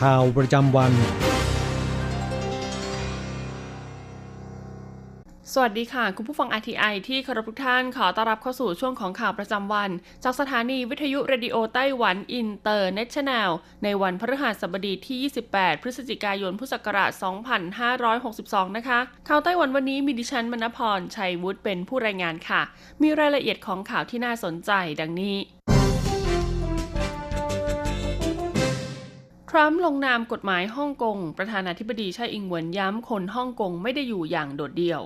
ข่าวประจำวัน สวัสดีค่ะ คุณผู้ฟัง RTI ที่เคารพทุกท่านขอต้อนรับเข้าสู่ช่วงของข่าวประจำวัน จากสถานีวิทยุ Radio Taiwan International ในวันพฤหัสบดีที่ 28 พฤศจิกายนพุทธศักราช 2562 นะคะ ข่าวไต้หวันวันนี้มีดิฉันมณพรชัยวุฒิเป็นผู้รายงานค่ะ มีรายละเอียดของข่าวที่น่าสนใจดังนี้ ทรัมป์ลงนามกฎหมายฮ่องกง ประธานาธิบดีไช่อิงเหวินย้ำคนฮ่องกงไม่ได้อยู่อย่างโดดเดี่ยว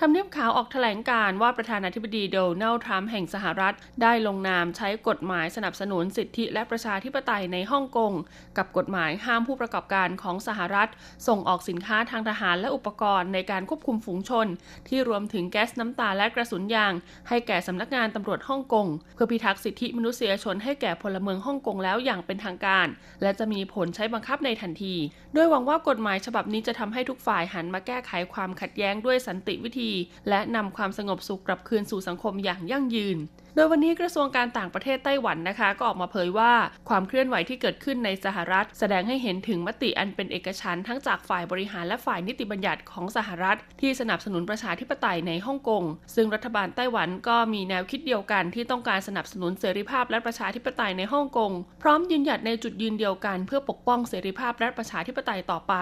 ทำเนียบขาวออกแถลงการว่าประธานาธิบดีโดนัลด์ทรัมป์แห่งสหรัฐ ได้ลงนามใช้กฎหมายสนับสนุนสิทธิและประชาธิปไตยในฮ่องกง กับกฎหมายห้ามผู้ประกอบการของสหรัฐ ส่งออกสินค้าทางทหารและอุปกรณ์ในการควบคุมฝูงชน ที่รวมถึงแก๊สน้ำตาและกระสุนยาง ให้แก่สำนักงานตำรวจฮ่องกง เพื่อพิทักษ์สิทธิมนุษยชนให้แก่พลเมืองฮ่องกงแล้วอย่างเป็นทางการ และจะมีผลใช้บังคับในทันที โดยหวังว่ากฎหมายฉบับนี้จะทำให้ทุกฝ่ายหันมาแก้ไขความขัดแย้งด้วยสันติวิธีและนำความสงบสุขกลับคืนสู่สังคมอย่างยั่งยืนโดยวันนี้กระทรวงการต่างประเทศไต้หวันนะคะ ก็ออกมาเผยว่าความเคลื่อนไหวที่เกิดขึ้นในสหรัฐ แสดงให้เห็นถึงมติอันเป็นเอกฉันท์ทั้งจากฝ่ายบริหารและฝ่ายนิติบัญญัติของสหรัฐ ที่สนับสนุนประชาธิปไตยในฮ่องกงซึ่งรัฐบาลไต้หวันก็มีแนวคิดเดียวกันที่ต้องการสนับสนุนเสรีภาพและประชาธิปไตยในฮ่องกงพร้อมยืนหยัดในจุดยืนเดียวกัน เพื่อปกป้องเสรีภาพและประชาธิปไตยต่อไป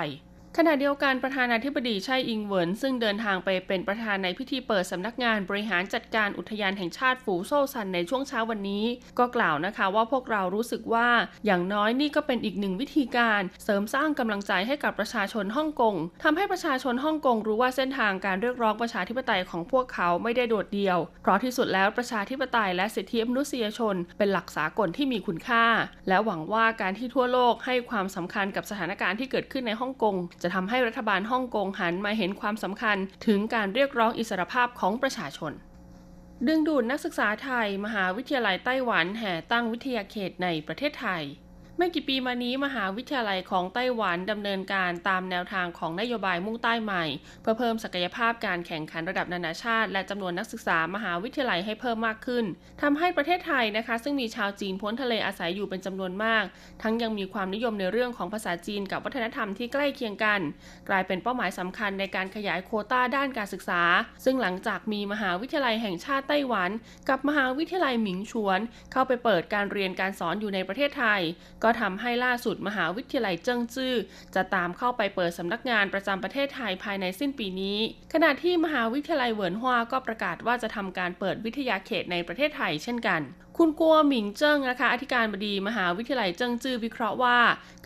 ขณะเดียวกันประธานาธิบดีไช่อิงเหวินซึ่งเดินทางไปเป็นประธานในพิธีเปิดสำนักงานบริหารจัดการอุทยานแห่งชาติฝูโซ่ซันในช่วงเช้าวันนี้ ก็กล่าวนะคะว่าพวกเรารู้สึกว่าอย่างน้อยนี่ก็เป็นอีกหนึ่งวิธีการ เสริมสร้างกำลังใจให้กับประชาชนฮ่องกงทำให้ประชาชนฮ่องกงรู้ว่าเส้นทางการเรียกร้องประชาธิปไตยของพวกเขาไม่ได้โดดเดี่ยว เพราะที่สุดแล้วประชาธิปไตยและสิทธิมนุษยชน เป็นหลักสากลที่มีคุณค่า และหวังว่าการที่ทั่วโลกให้ความสำคัญกับสถานการณ์ที่เกิดขึ้นในฮ่องกงจะทำให้รัฐบาลฮ่องกงหันมาเห็นความสำคัญถึงการเรียกร้องอิสรภาพของประชาชน ดึงดูดนักศึกษาไทย มหาวิทยาลัยไต้หวันแห่ตั้งวิทยาเขตในประเทศไทย ไม่กี่ปีมานี้มหาวิทยาลัยของไต้หวันดำเนินการตามแนวทางของนโยบายมุ่งใต้ใหม่ เพื่อเพิ่มศักยภาพการแข่งขันระดับนานาชาติ และจำนวนนักศึกษามหาวิทยาลัยให้เพิ่มมากขึ้นทำให้ประเทศไทยนะคะ ซึ่งมีชาวจีนพ้นทะเลอาศัยอยู่เป็นจำนวนมาก ทั้งยังมีความนิยมในเรื่องของภาษาจีนกับวัฒนธรรมที่ใกล้เคียงกัน กลายเป็นเป้าหมายสำคัญในการขยายโคต้าด้านการศึกษา ซึ่งหลังจากมีมหาวิทยาลัยแห่งชาติไต้หวัน กับมหาวิทยาลัยหมิงชวน เข้าไปเปิดการเรียนการสอนอยู่ในประเทศไทยก็ทำให้ล่าสุดมหาวิทยาลัยเจิ้งจื้อจะตามเข้าไปเปิดสำนักงานประจำประเทศไทยภายในสิ้นปีนี้ ขณะที่มหาวิทยาลัยเหวินฮวาก็ประกาศว่าจะทำการเปิดวิทยาเขตในประเทศไทยเช่นกันคุณกัวหมิงเจิ้งนะคะ อธิการบดีมหาวิทยาลัยเจิ้งจื้อวิเคราะห์ว่า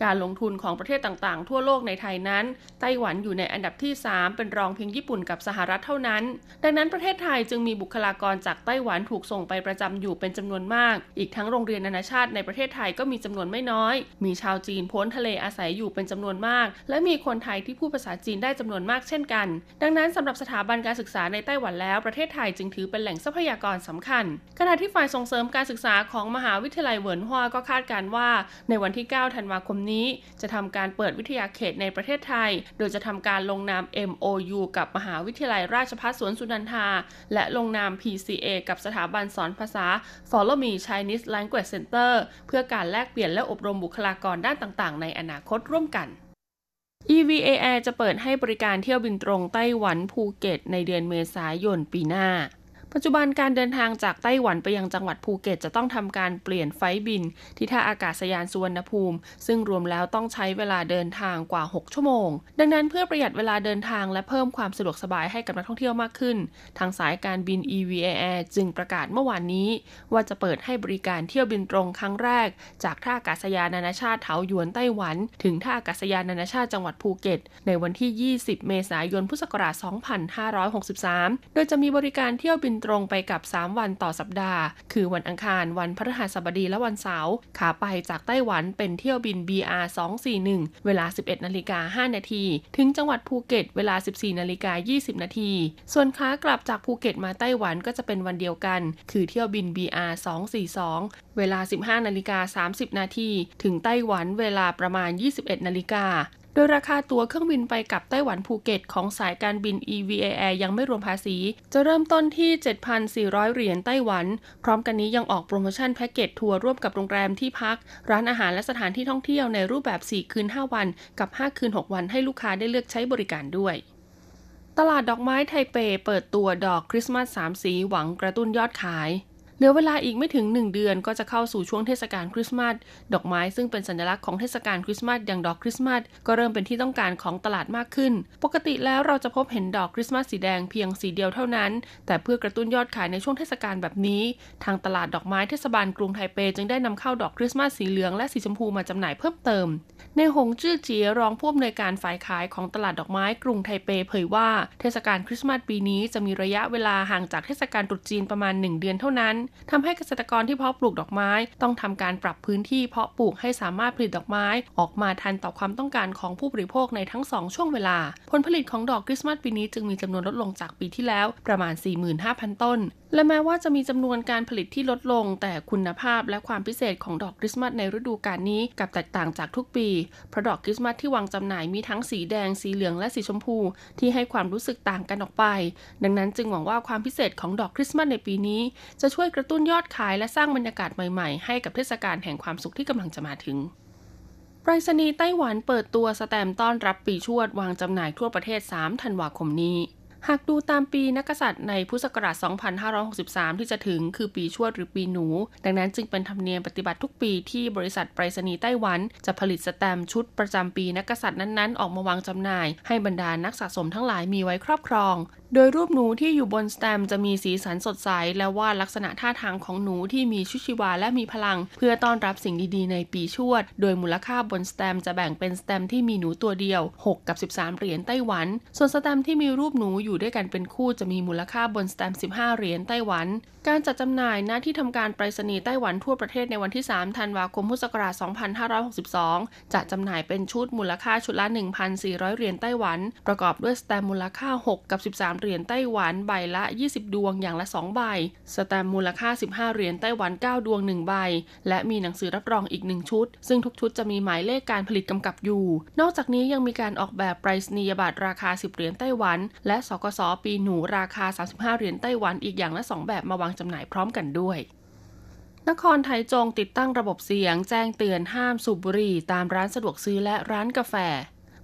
การลงทุนของประเทศต่างๆ ทั่วโลกในไทยนั้น ไต้หวันอยู่ในอันดับที่ 3 เป็นรองเพียงญี่ปุ่นกับสหรัฐเท่านั้น ดังนั้นประเทศไทยจึงมีบุคลากรจากไต้หวันถูกส่งไปประจำอยู่เป็นจำนวนมาก อีกทั้งโรงเรียนนานาชาติในประเทศไทยก็มีจำนวนไม่น้อย มีชาวจีนพ้นทะเลอาศัยอยู่เป็นจำนวนมาก และมีคนไทยที่พูดภาษาจีนได้จำนวนมากเช่นกัน ดังนั้นสำหรับสถาบันการศึกษาในไต้หวันแล้ว ประเทศไทยจึงถือเป็นแหล่งทรัพยากรสำคัญขณะที่ฝ่ายส่งเสริมการศึกษาของมหาวิทยาลัยเวิร์นฮวาก็คาดการว่าในวันที่ 9 ธันวาคมนี้ จะทำการเปิดวิทยาเขตในประเทศไทย โดยจะทำการลงนาม MOU กับมหาวิทยาลัยราชภัฏสวนสุนันทา และลงนาม PCA กับสถาบันสอนภาษา Follow Me Chinese Language Center เพื่อการแลกเปลี่ยนและอบรมบุคลากรด้านต่างๆ ในอนาคตร่วมกัน EVA Air จะเปิดให้บริการเที่ยวบินตรงไต้หวันภูเก็ตในเดือนเมษายนปีหน้า ปัจจุบันการเดินทางจากไต้หวันไปยังจังหวัดภูเก็ตจะต้องทำการเปลี่ยนไฟบิน ที่ท่าอากาศยานสุวรรณภูมิ ซึ่งรวมแล้วต้องใช้เวลาเดินทางกว่า 6 ชั่วโมง ดังนั้นเพื่อประหยัดเวลาเดินทางและเพิ่มความสะดวกสบายให้กับนักท่องเที่ยวมากขึ้น ทางสายการบิน EVA Air จึงประกาศเมื่อวานนี้ ว่าจะเปิดให้บริการเที่ยวบินตรงครั้งแรก จากท่าอากาศยานนานาชาติเถาหยวนไต้หวัน ถึงท่าอากาศยานนานาชาติจังหวัดภูเก็ต ในวันที่ 20 เมษายน พุทธศักราช 2563 โดยจะมีบริการเที่ยวบินตรงไปกับ 3 วันต่อสัปดาห์ คือวันอังคาร วันพฤหัสบดีและวันเสาร์ ขาไปจากไต้หวันเป็นเที่ยวบิน BR 241 เวลา 11นาฬิกา5นาที ถึงจังหวัดภูเก็ต เวลา 14นาฬิกา20 นาที ส่วนขากลับจากภูเก็ตมาไต้หวันก็จะเป็นวันเดียวกัน คือเที่ยวบิน BR 242 เวลา 15นาฬิกา30 นาที ถึงไต้หวันเวลาประมาณ 21นาฬิกา ดยราคาตั๋วเครื่องบินไปกับไต้หวันภูเก็ตของสายการบิน EVA Air ยังไม่รวมภาษี จะเริ่มต้นที่ 7,400 เหรียญไต้หวัน พร้อมกันนี้ยังออกโปรโมชั่นแพ็กเกจทัวร์ร่วมกับโรงแรมที่พัก ร้านอาหารและสถานที่ท่องเที่ยวในรูปแบบ 4 คืน 5 วัน กับ 5 คืน 6 วันให้ลูกค้าได้เลือกใช้บริการด้วยตลาดดอกไม้ไทเปเปิดตัวดอกคริสต์มาส3สีหวังกระตุ้นยอดขาย เหลือเวลาอีกไม่ถึง 1 เดือนก็จะเข้าสู่ช่วงเทศกาลคริสต์มาส ดอกไม้ซึ่งเป็นสัญลักษณ์ของเทศกาลคริสต์มาสอย่างดอกคริสต์มาสก็เริ่มเป็นที่ต้องการของตลาดมากขึ้น ปกติแล้วเราจะพบเห็นดอกคริสต์มาสสีแดงเพียงสีเดียวเท่านั้น แต่เพื่อกระตุ้นยอดขายในช่วงเทศกาลแบบนี้ ทางตลาดดอกไม้เทศบาลกรุงไทเปจึงได้นำเข้าดอกคริสต์มาสสีเหลืองและสีชมพูมาจำหน่ายเพิ่มเติม ในหงจื้อเจียรองผู้อำนวยการฝ่ายขายของตลาดดอกไม้กรุงไทเปเผยว่าเทศกาลคริสต์มาสปีนี้จะมีระยะเวลาห่างจากเทศกาลตรุษจีนประมาณ 1 เดือนเท่านั้นทำให้เกษตรกรที่เพาะปลูกดอกไม้ ต้องทำการปรับพื้นที่เพาะปลูกให้สามารถผลิตดอกไม้ ออกมาทันต่อความต้องการของผู้บริโภคในทั้ง 2 ช่วงเวลา ผลผลิตของดอกคริสต์มาสปีนี้จึงมีจำนวนลดลงจากปีที่แล้วประมาณ 45,000 ต้นและแม้ว่าจะมีจำนวนการผลิตที่ลดลง แต่คุณภาพและความพิเศษของดอกคริสต์มาสในฤดูกาลนี้กับแตกต่างจากทุกปี เพราะดอกคริสต์มาสที่วางจำหน่ายมีทั้งสีแดง สีเหลืองและสีชมพู ที่ให้ความรู้สึกต่างกันออกไป ดังนั้นจึงหวังว่าความพิเศษของดอกคริสต์มาสในปีนี้ จะช่วยกระตุ้นยอดขายและสร้างบรรยากาศใหม่ๆ ให้กับเทศกาลแห่งความสุขที่กำลังจะมาถึงไปรษณีย์ไต้หวันเปิดตัวสแตมป์ต้อนรับปีชวดวางจำหน่ายทั่วประเทศ 3 ธันวาคมนี้ หากดูตามปีนักษัตริย์ในพุทธศักราช 2563 ที่จะถึงคือปีชวดหรือปีหนู ดังนั้นจึงเป็นธรรมเนียมปฏิบัติทุกปีที่บริษัทไปรษณีย์ไต้หวัน จะผลิตสแตมป์ชุดประจำปีนักษัตริย์นั้นๆ ออกมาวางจำหน่าย ให้บรรดานักสะสมทั้งหลายมีไว้ครอบครองโดยรูปหนูที่อยู่บนสแตมป์จะมีสีสันสดใส และวาดลักษณะท่าทางของหนูที่มีชีวิตชีวาและมีพลัง เพื่อต้อนรับสิ่งดีๆในปีชวด โดยมูลค่าบนสแตมป์จะแบ่งเป็นสแตมป์ที่มีหนูตัวเดียว 6 กับ 13 เหรียญไต้หวัน ส่วนสแตมที่มีรูปหนูอยู่ด้วยกันเป็นคู่จะมีมูลค่าบนสแตม 15 เหรียญไต้หวัน การจัดจำหน่ายณที่ทำการไปรษณีย์ไต้หวันทั่วประเทศในวันที่ 3 ธันวาคม พุทธศักราช 2562จะจำหน่ายเป็นชุดมูลค่าชุดละ 1,400 เหรียญไต้หวัน ประกอบด้วยสแตมมูลค่า 6 กับ 13เหรียญไต้หวันใบละ 20 ดวงอย่างละ 2 ใบ สแตมมูลค่า 15 เหรียญไต้หวัน 9 ดวง 1 ใบ และมีหนังสือรับรองอีก 1 ชุด ซึ่งทุกชุดจะมีหมายเลขการผลิตกำกับอยู่ นอกจากนี้ยังมีการออกแบบไปรษณียบัตรราคา 10 เหรียญไต้หวัน และสกสปีหนูราคา 35 เหรียญไต้หวันอีกอย่างละ 2 แบบมาวางจำหน่ายพร้อมกันด้วยนครไทยจงติดตั้งระบบเสียง แจ้งเตือนห้ามสูบบุหรี่ตามร้านสะดวกซื้อและร้านกาแฟ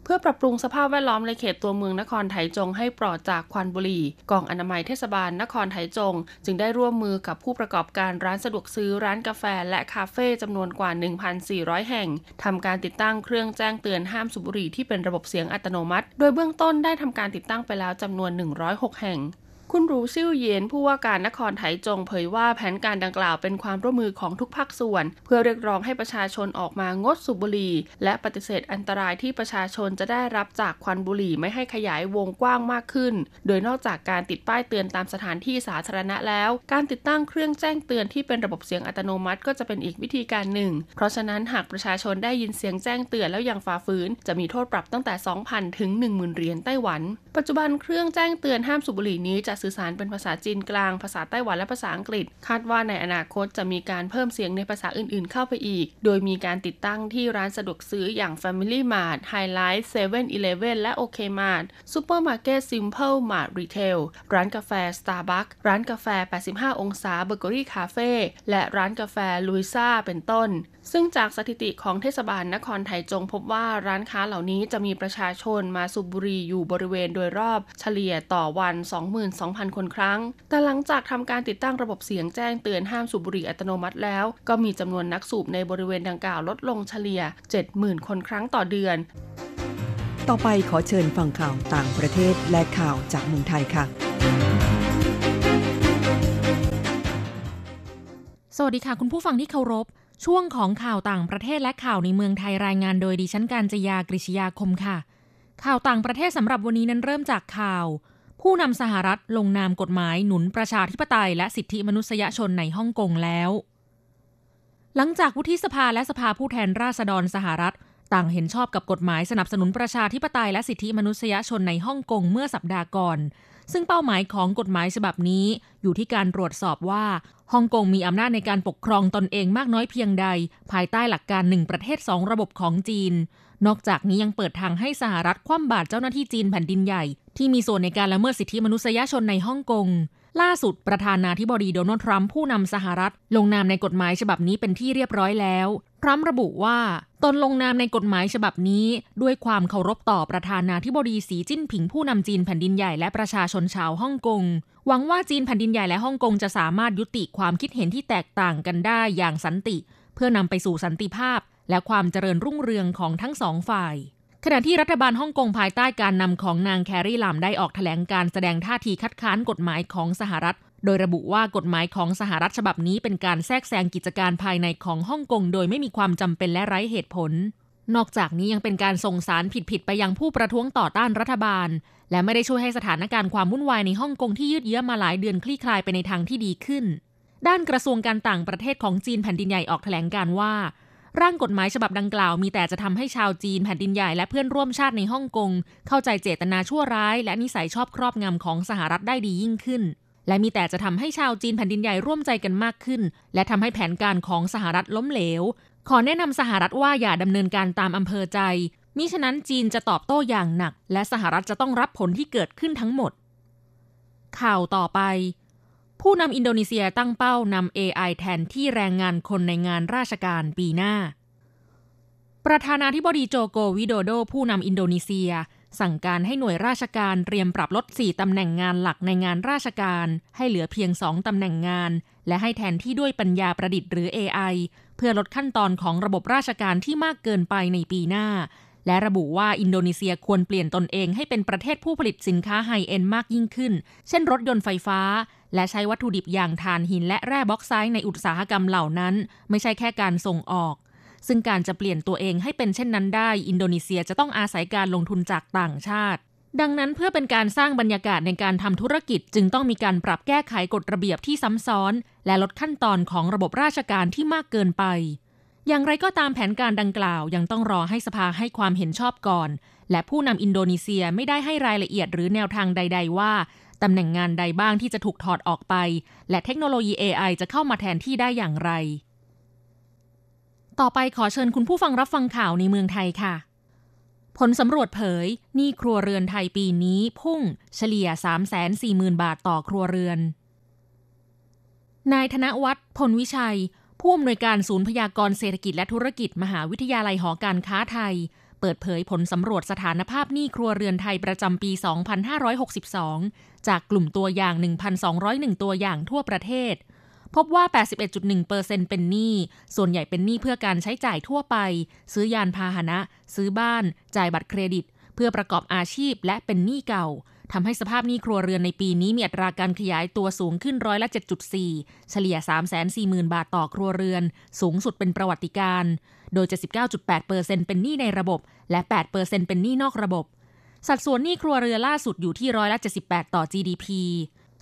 เพื่อปรับปรุงสภาพแวดล้อมในเขตตัวเมืองนครไถจงให้ปลอดจากควันบุหรี่ กองอนามัยเทศบาลนครไถจง จึงได้ร่วมมือกับผู้ประกอบการร้านสะดวกซื้อร้านกาแฟและคาเฟ่จำนวนกว่า 1,400 แห่งทำการติดตั้งเครื่องแจ้งเตือนห้ามสูบบุหรี่ที่เป็นระบบเสียงอัตโนมัติ โดยเบื้องต้นได้ทำการติดตั้งไปแล้วจำนวน 106 แห่ง คุณรูซิ่วเย็นผู้ว่าการนครไถจงเผยว่าแผนการดังกล่าวเป็นความร่วมมือของทุกภาคส่วน เพื่อเรียกร้องให้ประชาชนออกมางดสูบบุหรี่ และปฏิเสธอันตรายที่ประชาชนจะได้รับจากควันบุหรี่ไม่ให้ขยายวงกว้างมากขึ้น โดยนอกจากการติดป้ายเตือนตามสถานที่สาธารณะแล้ว การติดตั้งเครื่องแจ้งเตือนที่เป็นระบบเสียงอัตโนมัติก็จะเป็นอีกวิธีการหนึ่ง เพราะฉะนั้นหากประชาชนได้ยินเสียงแจ้งเตือนแล้วยังฝ่าฝืน จะมีโทษปรับตั้งแต่ 2,000 ถึง 10,000 เหรียญไต้หวัน ปัจจุบันเครื่องแจ้งเตือนห้ามสูบบุหรี่นี้จะสื่อสารเป็นภาษาจีนกลาง ภาษาไต้หวันและภาษาอังกฤษ คาดว่าในอนาคตจะมีการเพิ่มเสียงในภาษาอื่นๆ เข้าไปอีก โดยมีการติดตั้งที่ร้านสะดวกซื้ออย่าง Family Mart, Highlight, 7-Eleven และ OK Mart Supermarket Simple Mart Retail ร้านกาแฟ Starbucks ร้านกาแฟ 85 องศา Bakery Cafe และร้านกาแฟ Luisa เป็นต้น ซึ่งจากสถิติของเทศบาลนครไทจงพบว่าร้านค้าเหล่านี้จะมีประชาชนมาสูบบุหรี่อยู่บริเวณโดยรอบเฉลี่ยต่อวัน 22,000 คนครั้ง แต่หลังจากทำการติดตั้งระบบเสียงแจ้งเตือนห้ามสูบบุหรี่อัตโนมัติแล้ว ก็มีจำนวนนักสูบในบริเวณดังกล่าวลดลงเฉลี่ย 70,000 คนครั้งต่อเดือน ต่อไปขอเชิญฟังข่าวต่างประเทศและข่าวจากเมืองไทยค่ะสวัสดีค่ะ คุณผู้ฟังที่เคารพ ช่วงของข่าวต่างประเทศและข่าวในเมืองไทยรายงานโดยดิฉันการจยากริชยาคมค่ะ ข่าวต่างประเทศสำหรับวันนี้นั้นเริ่มจากข่าว ผู้นำสหรัฐลงนามกฎหมายหนุนประชาธิปไตย และสิทธิมนุษยชนในฮ่องกงแล้ว หลังจากวุฒิสภาและสภาผู้แทนราษฎรสหรัฐ ต่างเห็นชอบกับกฎหมายสนับสนุนประชาธิปไตยและสิทธิมนุษยชนในฮ่องกงเมื่อสัปดาห์ก่อน ซึ่งเป้าหมายของกฎหมายฉบับนี้ อยู่ที่การตรวจสอบว่าฮ่องกงมีอำนาจในการปกครองตนเองมากน้อยเพียงใด ภายใต้หลักการหนึ่งประเทศสองระบบของจีน นอกจากนี้ยังเปิดทางให้สหรัฐคว่ำบาตรเจ้าหน้าที่จีนแผ่นดินใหญ่ ที่มีส่วนในการละเมิดสิทธิมนุษยชนในฮ่องกงล่าสุดประธานาธิบดีโดนัลด์ทรัมป์ผู้นำสหรัฐ ลงนามในกฎหมายฉบับนี้เป็นที่เรียบร้อยแล้ว ทรัมระบุว่า ตนลงนามในกฎหมายฉบับนี้ ด้วยความเคารพต่อประธานาธิบดีสีจิ้นผิงผู้นำจีนแผ่นดินใหญ่และประชาชนชาวฮ่องกงหวังว่าจีนแผ่นดินใหญ่และฮ่องกงจะสามารถยุติความคิดเห็นที่แตกต่างกันได้อย่างสันติ เพื่อนำไปสู่สันติภาพ และความเจริญรุ่งเรืองของทั้งสองฝ่ายขณะที่รัฐบาลฮ่องกงภายใต้การนำของนางแครีลามได้ออกแถลงการแสดงท่าทีคัดค้านกฎหมายของสหรัฐ โดยระบุว่ากฎหมายของสหรัฐฉบับนี้เป็นการแทรกแซงกิจการภายในของฮ่องกงโดยไม่มีความจำเป็นและไร้เหตุผล นอกจากนี้ยังเป็นการส่งสารผิดๆไปยังผู้ประท้วงต่อต้านรัฐบาล และไม่ได้ช่วยให้สถานการณ์ความวุ่นวายในฮ่องกงที่ยืดเยื้อมาหลายเดือนคลี่คลายไปในทางที่ดีขึ้น ด้านกระทรวงการต่างประเทศของจีนแผ่นดินใหญ่ออกแถลงการว่าร่างกฎหมายฉบับดังกล่าวมีแต่จะทำให้ชาวจีนแผ่นดินใหญ่และเพื่อนร่วมชาติในฮ่องกง เข้าใจเจตนาชั่วร้าย และนิสัยชอบครอบงำของสหรัฐได้ดียิ่งขึ้น และมีแต่จะทำให้ชาวจีนแผ่นดินใหญ่ร่วมใจกันมากขึ้น และทำให้แผนการของสหรัฐล้มเหลว ขอแนะนำสหรัฐว่าอย่าดำเนินการตามอำเภอใจ มิฉะนั้นจีนจะตอบโต้อย่างหนัก และสหรัฐจะต้องรับผลที่เกิดขึ้นทั้งหมด ข่าวต่อไป ผู้นำอินโดนีเซียตั้งเป้านำ AI แทนที่แรงงานคนในงานราชการปีหน้า ประธานาธิบดีโจโกวิโดโดผู้นำอินโดนีเซีย สั่งการให้หน่วยราชการเตรียมปรับลด 4 ตำแหน่งงานหลักในงานราชการ ให้เหลือเพียง 2 ตำแหน่งงาน และให้แทนที่ด้วยปัญญาประดิษฐ์หรือ AI เพื่อลดขั้นตอนของระบบราชการที่มากเกินไปในปีหน้า และระบุว่าอินโดนีเซียควรเปลี่ยนตนเองให้เป็นประเทศผู้ผลิตสินค้าไฮเอ็นมากยิ่งขึ้น เช่นรถยนต์ไฟฟ้า และใช้วัตถุดิบอย่างถ่านหินและแร่บ็อกไซต์ในอุตสาหกรรมเหล่านั้น ไม่ใช่แค่การส่งออก ซึ่งการจะเปลี่ยนตัวเองให้เป็นเช่นนั้นได้ อินโดนีเซียจะต้องอาศัยการลงทุนจากต่างชาติ ดังนั้นเพื่อเป็นการสร้างบรรยากาศในการทำธุรกิจ จึงต้องมีการปรับแก้ไขกฎระเบียบที่ซ้ำซ้อน และลดขั้นตอนของระบบราชการที่มากเกินไป อย่างไรก็ตามแผนการดังกล่าวยังต้องรอให้สภาให้ความเห็นชอบก่อน และผู้นำอินโดนีเซียไม่ได้ให้รายละเอียดหรือแนวทางใด ๆ ว่าตำแหน่งงานใดบ้างที่จะถูกถอดออกไป และเทคโนโลยี AI จะเข้ามาแทนที่ได้อย่างไร ต่อไปขอเชิญคุณผู้ฟังรับฟังข่าวในเมืองไทยค่ะ ผลสำรวจเผยหนี้ครัวเรือนไทยปีนี้พุ่งเฉลี่ย 340,000 บาทต่อครัวเรือน นายธนวัฒน์พลวิชัย ผู้อำนวยการศูนย์พยากรณ์เศรษฐกิจและธุรกิจมหาวิทยาลัยหอการค้าไทย เปิดเผยผลสำรวจสถานภาพหนี้ครัวเรือนไทยประจำปี 2562 จากกลุ่มตัวอย่าง 1,201 ตัวอย่างทั่วประเทศ พบว่า 81.1%เป็นหนี้ ส่วนใหญ่เป็นหนี้เพื่อการใช้จ่ายทั่วไป ซื้อยานพาหนะ ซื้อบ้าน จ่ายบัตรเครดิต เพื่อประกอบอาชีพและเป็นหนี้เก่าทำให้สภาพหนี้ครัวเรือนในปีนี้มีอัตราการขยายตัวสูงขึ้นร้อยละ 7.4 เฉลี่ย 340,000 บาทต่อครัวเรือน สูงสุดเป็นประวัติการ โดย 79.8%เป็นหนี้ในระบบ และ 8%เป็นหนี้นอกระบบ สัดส่วนหนี้ครัวเรือนล่าสุดอยู่ที่ร้อยละ 78 ต่อ GDP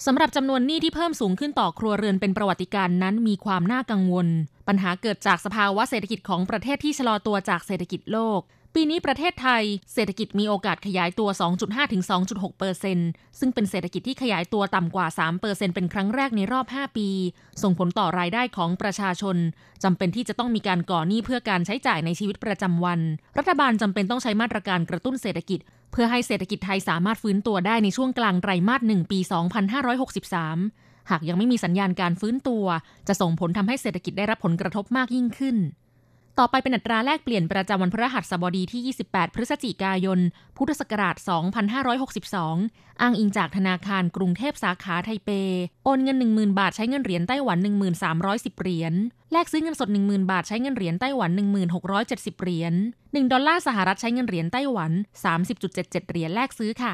สำหรับจำนวนหนี้ที่เพิ่มสูงขึ้นต่อครัวเรือนเป็นประวัติการณ์นั้นมีความน่ากังวล ปัญหาเกิดจากสภาวะเศรษฐกิจของประเทศที่ชะลอตัวจากเศรษฐกิจโลก ปีนี้ประเทศไทยเศรษฐกิจมีโอกาสขยายตัว 2.5 ถึง 2.6เปอร์เซ็นต์ซึ่งเป็นเศรษฐกิจที่ขยายตัวต่ำกว่า 3 เปอร์เซ็นต์เป็นครั้งแรกในรอบ 5 ปี ส่งผลต่อรายได้ของประชาชนจำเป็นที่จะต้องมีการก่อหนี้เพื่อการใช้จ่ายในชีวิตประจำวัน รัฐบาลจำเป็นต้องใช้มาตรการกระตุ้นเศรษฐกิจ เพื่อให้เศรษฐกิจไทยสามารถฟื้นตัวได้ในช่วงกลางไตรมาสหนึ่งปี 2563 หากยังไม่มีสัญญาณการฟื้นตัว จะส่งผลทำให้เศรษฐกิจได้รับผลกระทบมากยิ่งขึ้น ต่อไปเป็นอัตราแลกเปลี่ยนประจำวันพฤหัสบดีที่ 28 พฤศจิกายน พุทธศักราช 2562 อ้างอิงจากธนาคารกรุงเทพสาขาไทเป โอนเงิน 10,000 บาทใช้เงินเหรียญไต้หวัน 1310 เหรียญ แลกซื้อเงินสด 10,000 บาทใช้เงินเหรียญไต้หวัน 1670 เหรียญ 1 ดอลลาร์สหรัฐใช้เงินเหรียญไต้หวัน 30.77 เหรียญแลกซื้อค่ะ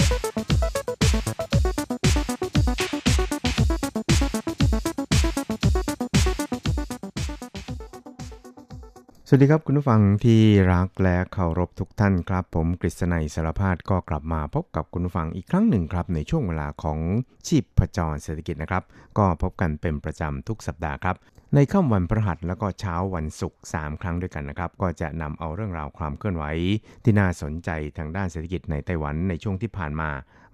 สวัสดีครับคุณผู้ฟังที่รักและเคารพทุกท่านครับ ผมกฤษณัยสารพาดก็กลับมาพบกับคุณผู้ฟังอีกครั้งหนึ่งครับ ในช่วงเวลาของชีพประจรเศรษฐกิจนะครับ ก็พบกันเป็นประจำทุกสัปดาห์ครับ ในค่ำวันพฤหัสแล้วก็เช้าวันศุกร์3ครั้งด้วยกันนะครับ ก็จะนำเอาเรื่องราวความเคลื่อนไหว ที่น่าสนใจทางด้านเศรษฐกิจในไต้หวันในช่วงที่ผ่านมา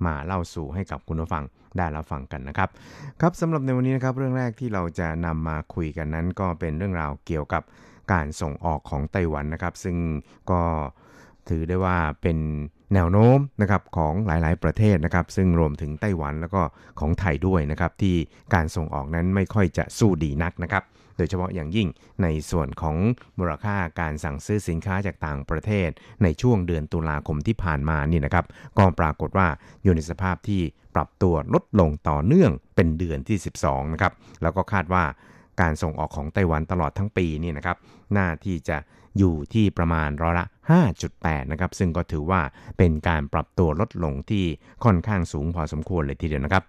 มาเล่าสู่ให้กับคุณผู้ฟังได้รับฟังกันนะครับครับสำหรับในวันนี้นะครับเรื่องแรกที่เราจะนำมาคุยกันนั้น ก็เป็นเรื่องราวเกี่ยวกับ การส่งออกของไต้หวันนะครับ ซึ่งก็ถือได้ว่าเป็นแนวโน้มนะครับของหลายๆประเทศนะครับ ซึ่งรวมถึงไต้หวันแล้วก็ของไทยด้วยนะครับ ที่การส่งออกนั้นไม่ค่อยจะสู้ดีนักนะครับ โดยเฉพาะอย่างยิ่งในส่วนของมูลค่าการสั่งซื้อสินค้าจากต่างประเทศ ในช่วงเดือนตุลาคมที่ผ่านมานี่นะครับก็ปรากฏว่าอยู่ในสภาพที่ปรับตัวลดลงต่อเนื่องเป็นเดือนที่ 12นะครับแล้วก็คาดว่า การส่งออกของไต้หวันตลอดทั้งปีนี่นะครับน่าที่จะอยู่ที่ประมาณร้อยละ 5.8 นะครับ ซึ่งก็ถือว่าเป็นการปรับตัวลดลงที่ค่อนข้างสูงพอสมควรเลยทีเดียวนะครับ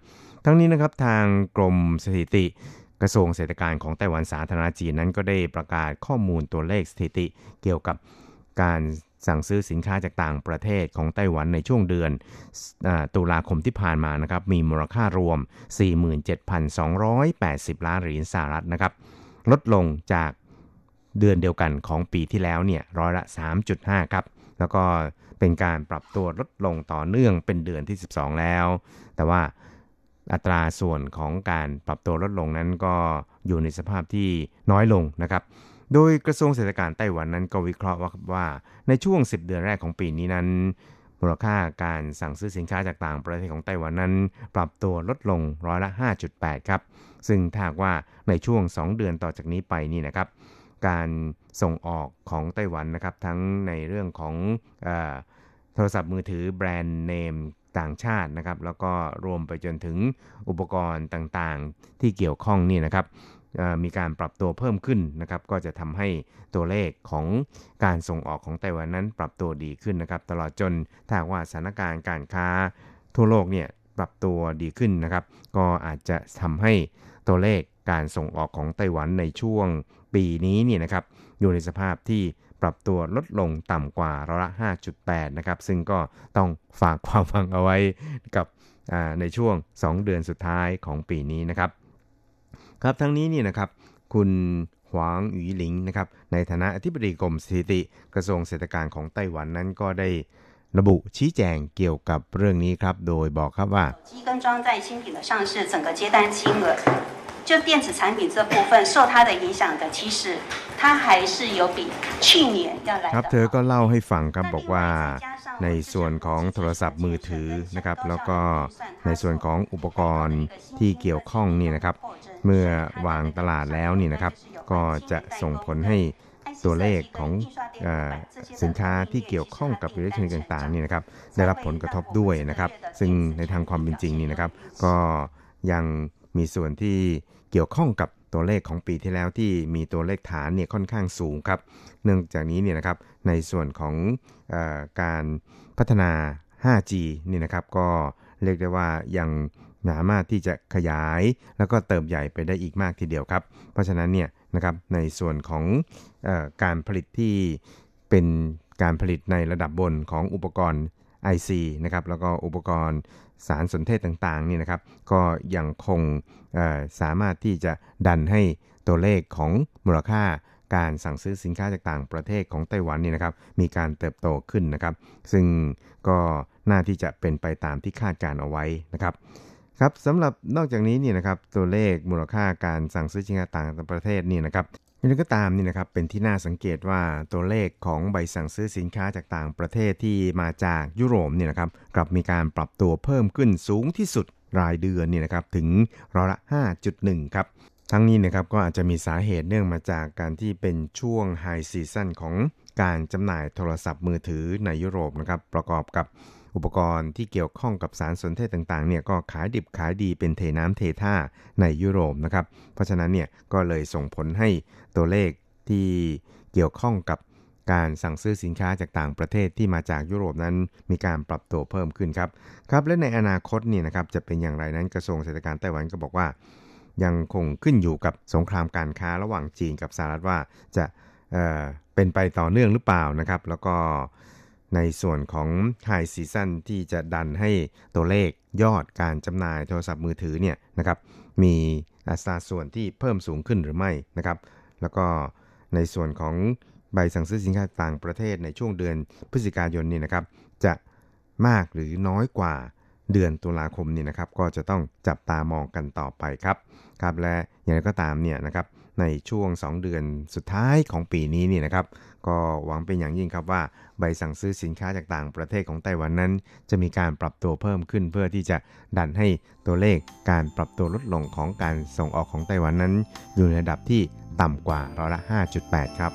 ทั้งนี้นะครับทางกรมสถิติกระทรวงเศรษฐการของไต้หวันสาธารณจีนนั้นก็ได้ประกาศข้อมูลตัวเลขสถิติเกี่ยวกับการ สั่งซื้อสินค้าจากต่างประเทศของไต้หวันในช่วงเดือนอตุลาคมที่ผ่านมานะครับมีมูลค่ารวม 47,280 ล้านเหรียญสหรัฐนะครับลดลงจากเดือนเดียวกันของปีที่แล้วเนี่ยร้อยละ 3.5 ครับ แล้วก็เป็นการปรับตัวลดลงต่อเนื่องเป็นเดือนที่ 12 แล้ว แต่ว่าอัตราส่วนของการปรับตัวลดลงนั้นก็อยู่ในสภาพที่น้อยลงนะครับ โดยกระทรวงเศรษฐการไต้หวันนั้นก็วิเคราะห์ว่าว่าในช่วง 10 เดือนแรกของปีนี้นั้น มูลค่าการสั่งซื้อสินค้าจากต่างประเทศของไต้หวันนั้น ปรับตัวลดลงร้อยละ 5.8 ครับ ซึ่งถ้าว่าในช่วง 2 เดือนต่อจากนี้ไปนี่นะครับ การส่งออกของไต้หวันนะครับทั้งในเรื่องของอโทรศัพท์มือถือแบรนด์เนมต่างชาตินะครับแล้วก็รวมไปจนถึงอุปกรณ์ต่างๆ ที่เกี่ยวข้องนี่นะครับ มีการปรับตัวเพิ่มขึ้นนะครับก็จะทำให้ตัวเลขของการส่งออกของไต้หวันนั้นปรับตัวดีขึ้นนะครับตลอดจนถ้าว่าสถานการณ์การค้าทั่วโลกเนี่ยปรับตัวดีขึ้นนะครับ ก็อาจจะทำให้ตัวเลขการส่งออกของไต้หวันในช่วงปีนี้เนี่ยนะครับอยู่ในสภาพที่ปรับตัวลดลงต่ำกว่าร้อยละ 5.8 นะครับ ซึ่งก็ต้องฝากความฟังเอาไว้กับในช่วง 2 เดือนสุดท้ายของปีนี้นะครับ ครับทั้งนี้นี่นะครับ คุณหวางหยูหลิงนะครับ ในฐานะอธิบดีกรมสถิติกระทรวงเศรษฐการของไต้หวันนั้นก็ได้ระบุชี้แจงเกี่ยวกับเรื่องนี้ครับ โดยบอกครับว่า跟装在新品的上市整个接单金额就电子产品这部分受它的影响的，其实 ครับเธอก็เล่าให้ฟังครับบอกว่า ในส่วนของโทรศัพท์มือถือนะครับ แล้วก็ในส่วนของอุปกรณ์ที่เกี่ยวข้องนี่นะครับ เมื่อวางตลาดแล้วนี่นะครับ ก็จะส่งผลให้ตัวเลขของอสินค้าที่เกี่ยวข้องกับอิเล็กทรอนิกส์ต่างๆนี่นะครับ ได้รับผลกระทบด้วยนะครับ ซึ่งในทางความเป็นจริงนี่นะครับ ก็ยังมีส่วนที่เกี่ยวข้องกับ ตัวเลขของปีที่แล้วที่มีตัวเลขฐานเนี่ยค่อนข้างสูงครับ เนื่องจากนี้เนี่ยนะครับในส่วนของอการพัฒนา 5G นี่นะครับก็เรียกได้ว่ายังสามารถที่จะขยายแล้วก็เติบใหญ่ไปได้อีกมากทีเดียวครับ เพราะฉะนั้นเนี่ยนะครับในส่วนของอการผลิตที่เป็นการผลิตในระดับบนของอุปกรณ์ IC นะครับแล้วก็อุปกรณ์ สารสนเทศต่างๆนี่นะครับก็ยังคงสามารถที่จะดันให้ตัวเลขของมูลค่าการสั่งซื้อสินค้าจากต่างประเทศของไต้หวันนี่นะครับมีการเติบโตขึ้นนะครับ ซึ่งก็น่าที่จะเป็นไปตามที่คาดการเอาไว้นะครับครับสำหรับนอกจากนี้นี่นะครับตัวเลขมูลค่าการสั่งซื้อสินค้าต่างประเทศนี่นะครับ ยังไงก็ตามนี่นะครับเป็นที่น่าสังเกตว่าตัวเลขของใบสั่งซื้อสินค้าจากต่างประเทศที่มาจากยุโรปเนี่ยนะครับกลับมีการปรับตัวเพิ่มขึ้นสูงที่สุดรายเดือนเนี่ยนะครับถึงร้อยละ 5.1 ครับ ทั้งนี้นะครับก็อาจจะมีสาเหตุเนื่องมาจากการที่เป็นช่วงไฮซีซันของการจำหน่ายโทรศัพท์มือถือในยุโรปนะครับประกอบกับ อุปกรณ์ที่เกี่ยวข้องกับสารสนเทศต่างๆเนี่ยก็ขายดิบขายดีเป็นเทน้ำเทท่าในยุโรปนะครับ เพราะฉะนั้นเนี่ยก็เลยส่งผลให้ตัวเลขที่เกี่ยวข้องกับการสั่งซื้อสินค้าจากต่างประเทศที่มาจากยุโรปนั้นมีการปรับตัวเพิ่มขึ้นครับครับ และในอนาคตนี่นะครับจะเป็นอย่างไรนั้นกระทรวงเศรษฐกิจไต้หวันก็บอกว่า ยังคงขึ้นอยู่กับสงครามการค้าระหว่างจีนกับสหรัฐว่าจะเเป็นไปต่อเนื่องหรือเปล่านะครับ แล้วก็ ในส่วนของไฮซีซันที่จะดันให้ตัวเลขยอดการจำหน่ายโทรศัพท์มือถือเนี่ยนะครับมีอัตราส่วนที่เพิ่มสูงขึ้นหรือไม่นะครับ แล้วก็ในส่วนของใบสั่งซื้อสินค้าต่างประเทศในช่วงเดือนพฤศจิกายนนี่นะครับ จะมากหรือน้อยกว่าเดือนตุลาคมนี่นะครับ ก็จะต้องจับตามองกันต่อไปครับครับและอย่างไรก็ตามเนี่ยนะครับในช่วง 2 เดือนสุดท้ายของปีนี้นี่นะครับ ก็หวังเป็นอย่างยิ่งครับว่าใบสั่งซื้อสินค้าจากต่างประเทศของไต้หวันนั้น จะมีการปรับตัวเพิ่มขึ้นเพื่อที่จะดันให้ตัวเลขการปรับตัวลดลงของการส่งออกของไต้หวันนั้น อยู่ในระดับที่ต่ำกว่าร้อยละ 5.8 ครับ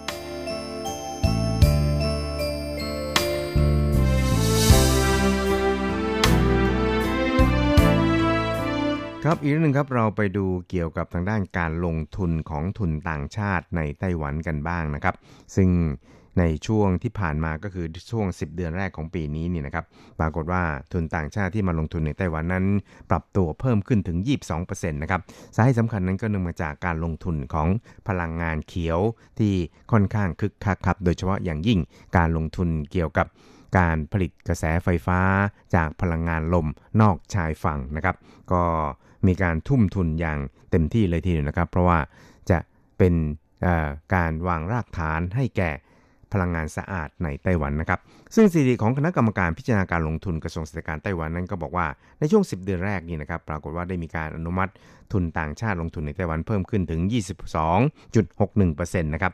ครับอีกหนึ่งครับเราไปดูเกี่ยวกับทางด้านการลงทุนของทุนต่างชาติในไต้หวันกันบ้างนะครับ ซึ่งในช่วงที่ผ่านมาก็คือช่วง 10 เดือนแรกของปีนี้นี่นะครับ ปรากฏว่าทุนต่างชาติที่มาลงทุนในไต้หวันนั้น ปรับตัวเพิ่มขึ้นถึง 22%นะครับ สาเหตุสำคัญนั้นก็เนื่องมาจากการลงทุนของพลังงานเขียวที่ค่อนข้างคึกคักครับ โดยเฉพาะอย่างยิ่งการลงทุนเกี่ยวกับการผลิตกระแสไฟฟ้าจากพลังงานลมนอกชายฝั่งนะครับ ก็ มีการทุ่มทุนอย่างเต็มที่เลยทีเดียวนะครับ เพราะว่าจะเป็นการวางรากฐานให้แก่พลังงานสะอาดในไต้หวันนะครับ ซึ่งสถิติของคณะกรรมการพิจารณาการลงทุนกระทรวงเศรษฐกิจไต้หวันนั้นก็บอกว่าในช่วง 10 เดือนแรกนี่นะครับ ปรากฏว่าได้มีการอนุมัติทุนต่างชาติลงทุนในไต้หวันเพิ่มขึ้นถึง 22.61%นะครับ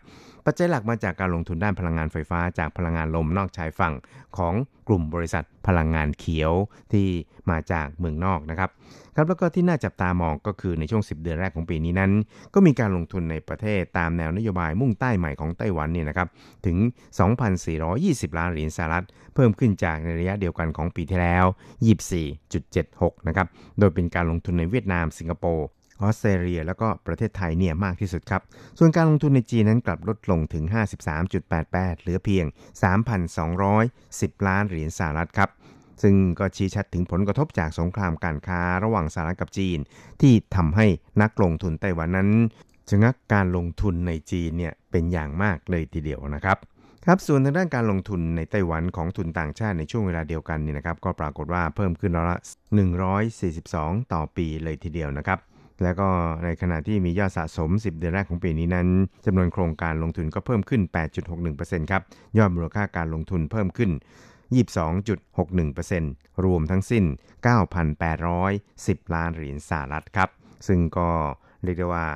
ปัจจัยหลักมาจากการลงทุนด้านพลังงานไฟฟ้าจากพลังงานลมนอกชายฝั่งของกลุ่มบริษัทพลังงานเขียวที่มาจากเมืองนอกนะครับครับแล้วก็ที่น่าจับตามองก็คือในช่วง 10 เดือนแรกของปีนี้นั้น ก็มีการลงทุนในประเทศตามแนวนโยบายมุ่งใต้ใหม่ของไต้หวันเนี่ยนะครับถึง 2,420 ล้านเหรียญสหรัฐ เพิ่มขึ้นจากในระยะเดียวกันของปีที่แล้ว 24.76 นะครับโดยเป็นการลงทุนในเวียดนามสิงคโปร์ ออสเตรเลีย แล้วก็ประเทศไทยเนี่ยมากที่สุดครับ ส่วนการลงทุนในจีนนั้นกลับลดลงถึง 53.88 เหลือเพียง 3,210 ล้านเหรียญสหรัฐครับซึ่งก็ชี้ชัดถึงผลกระทบจากสงครามการค้าระหว่างสหรัฐกับจีน ที่ทำให้นักลงทุนไต้หวันนั้นชะงักการลงทุนในจีนเนี่ยเป็นอย่างมากเลยทีเดียวนะครับครับส่วนทางด้านการลงทุนในไต้หวันของทุนต่างชาติในช่วงเวลาเดียวกันนี่นะครับก็ปรากฏว่าเพิ่มขึ้นละ142 ต่อปีเลยทีเดียวนะครับ แล้วก็ในขณะที่มียอดสะสม 10 เดือนแรกของปีนี้นั้นจำนวนโครงการลงทุนก็เพิ่มขึ้น 8.61%ครับยอดมูลค่าการลงทุนเพิ่มขึ้น 22.61%รวมทั้งสิ้น 9,810 ล้านเหรียญสหรัฐครับ ซึ่งก็เรียกได้ว่า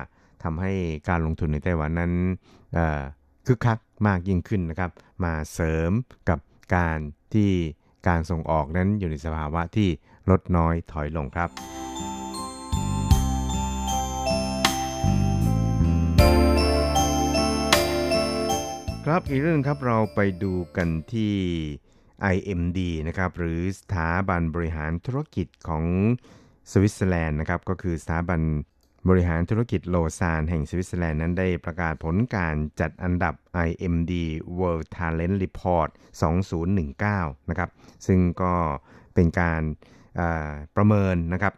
ทำให้การลงทุนในไต้หวันนั้นคึกคักมากยิ่งขึ้นนะครับ มาเสริมกับการที่การส่งออกนั้นอยู่ในสภาวะที่ลดน้อยถอยลงครับ ครับอีกเรื่องครับเราไปดูกันที่ IMD นะครับหรือสถาบันบริหารธุรกิจของสวิตเซอร์แลนด์นะครับก็คือสถาบันบริหารธุรกิจโลซานน์แห่งสวิตเซอร์แลนด์นั้นได้ประกาศผลการจัดอันดับ IMD World Talent Report 2019 นะครับ ซึ่งก็เป็นการประเมินนะครับ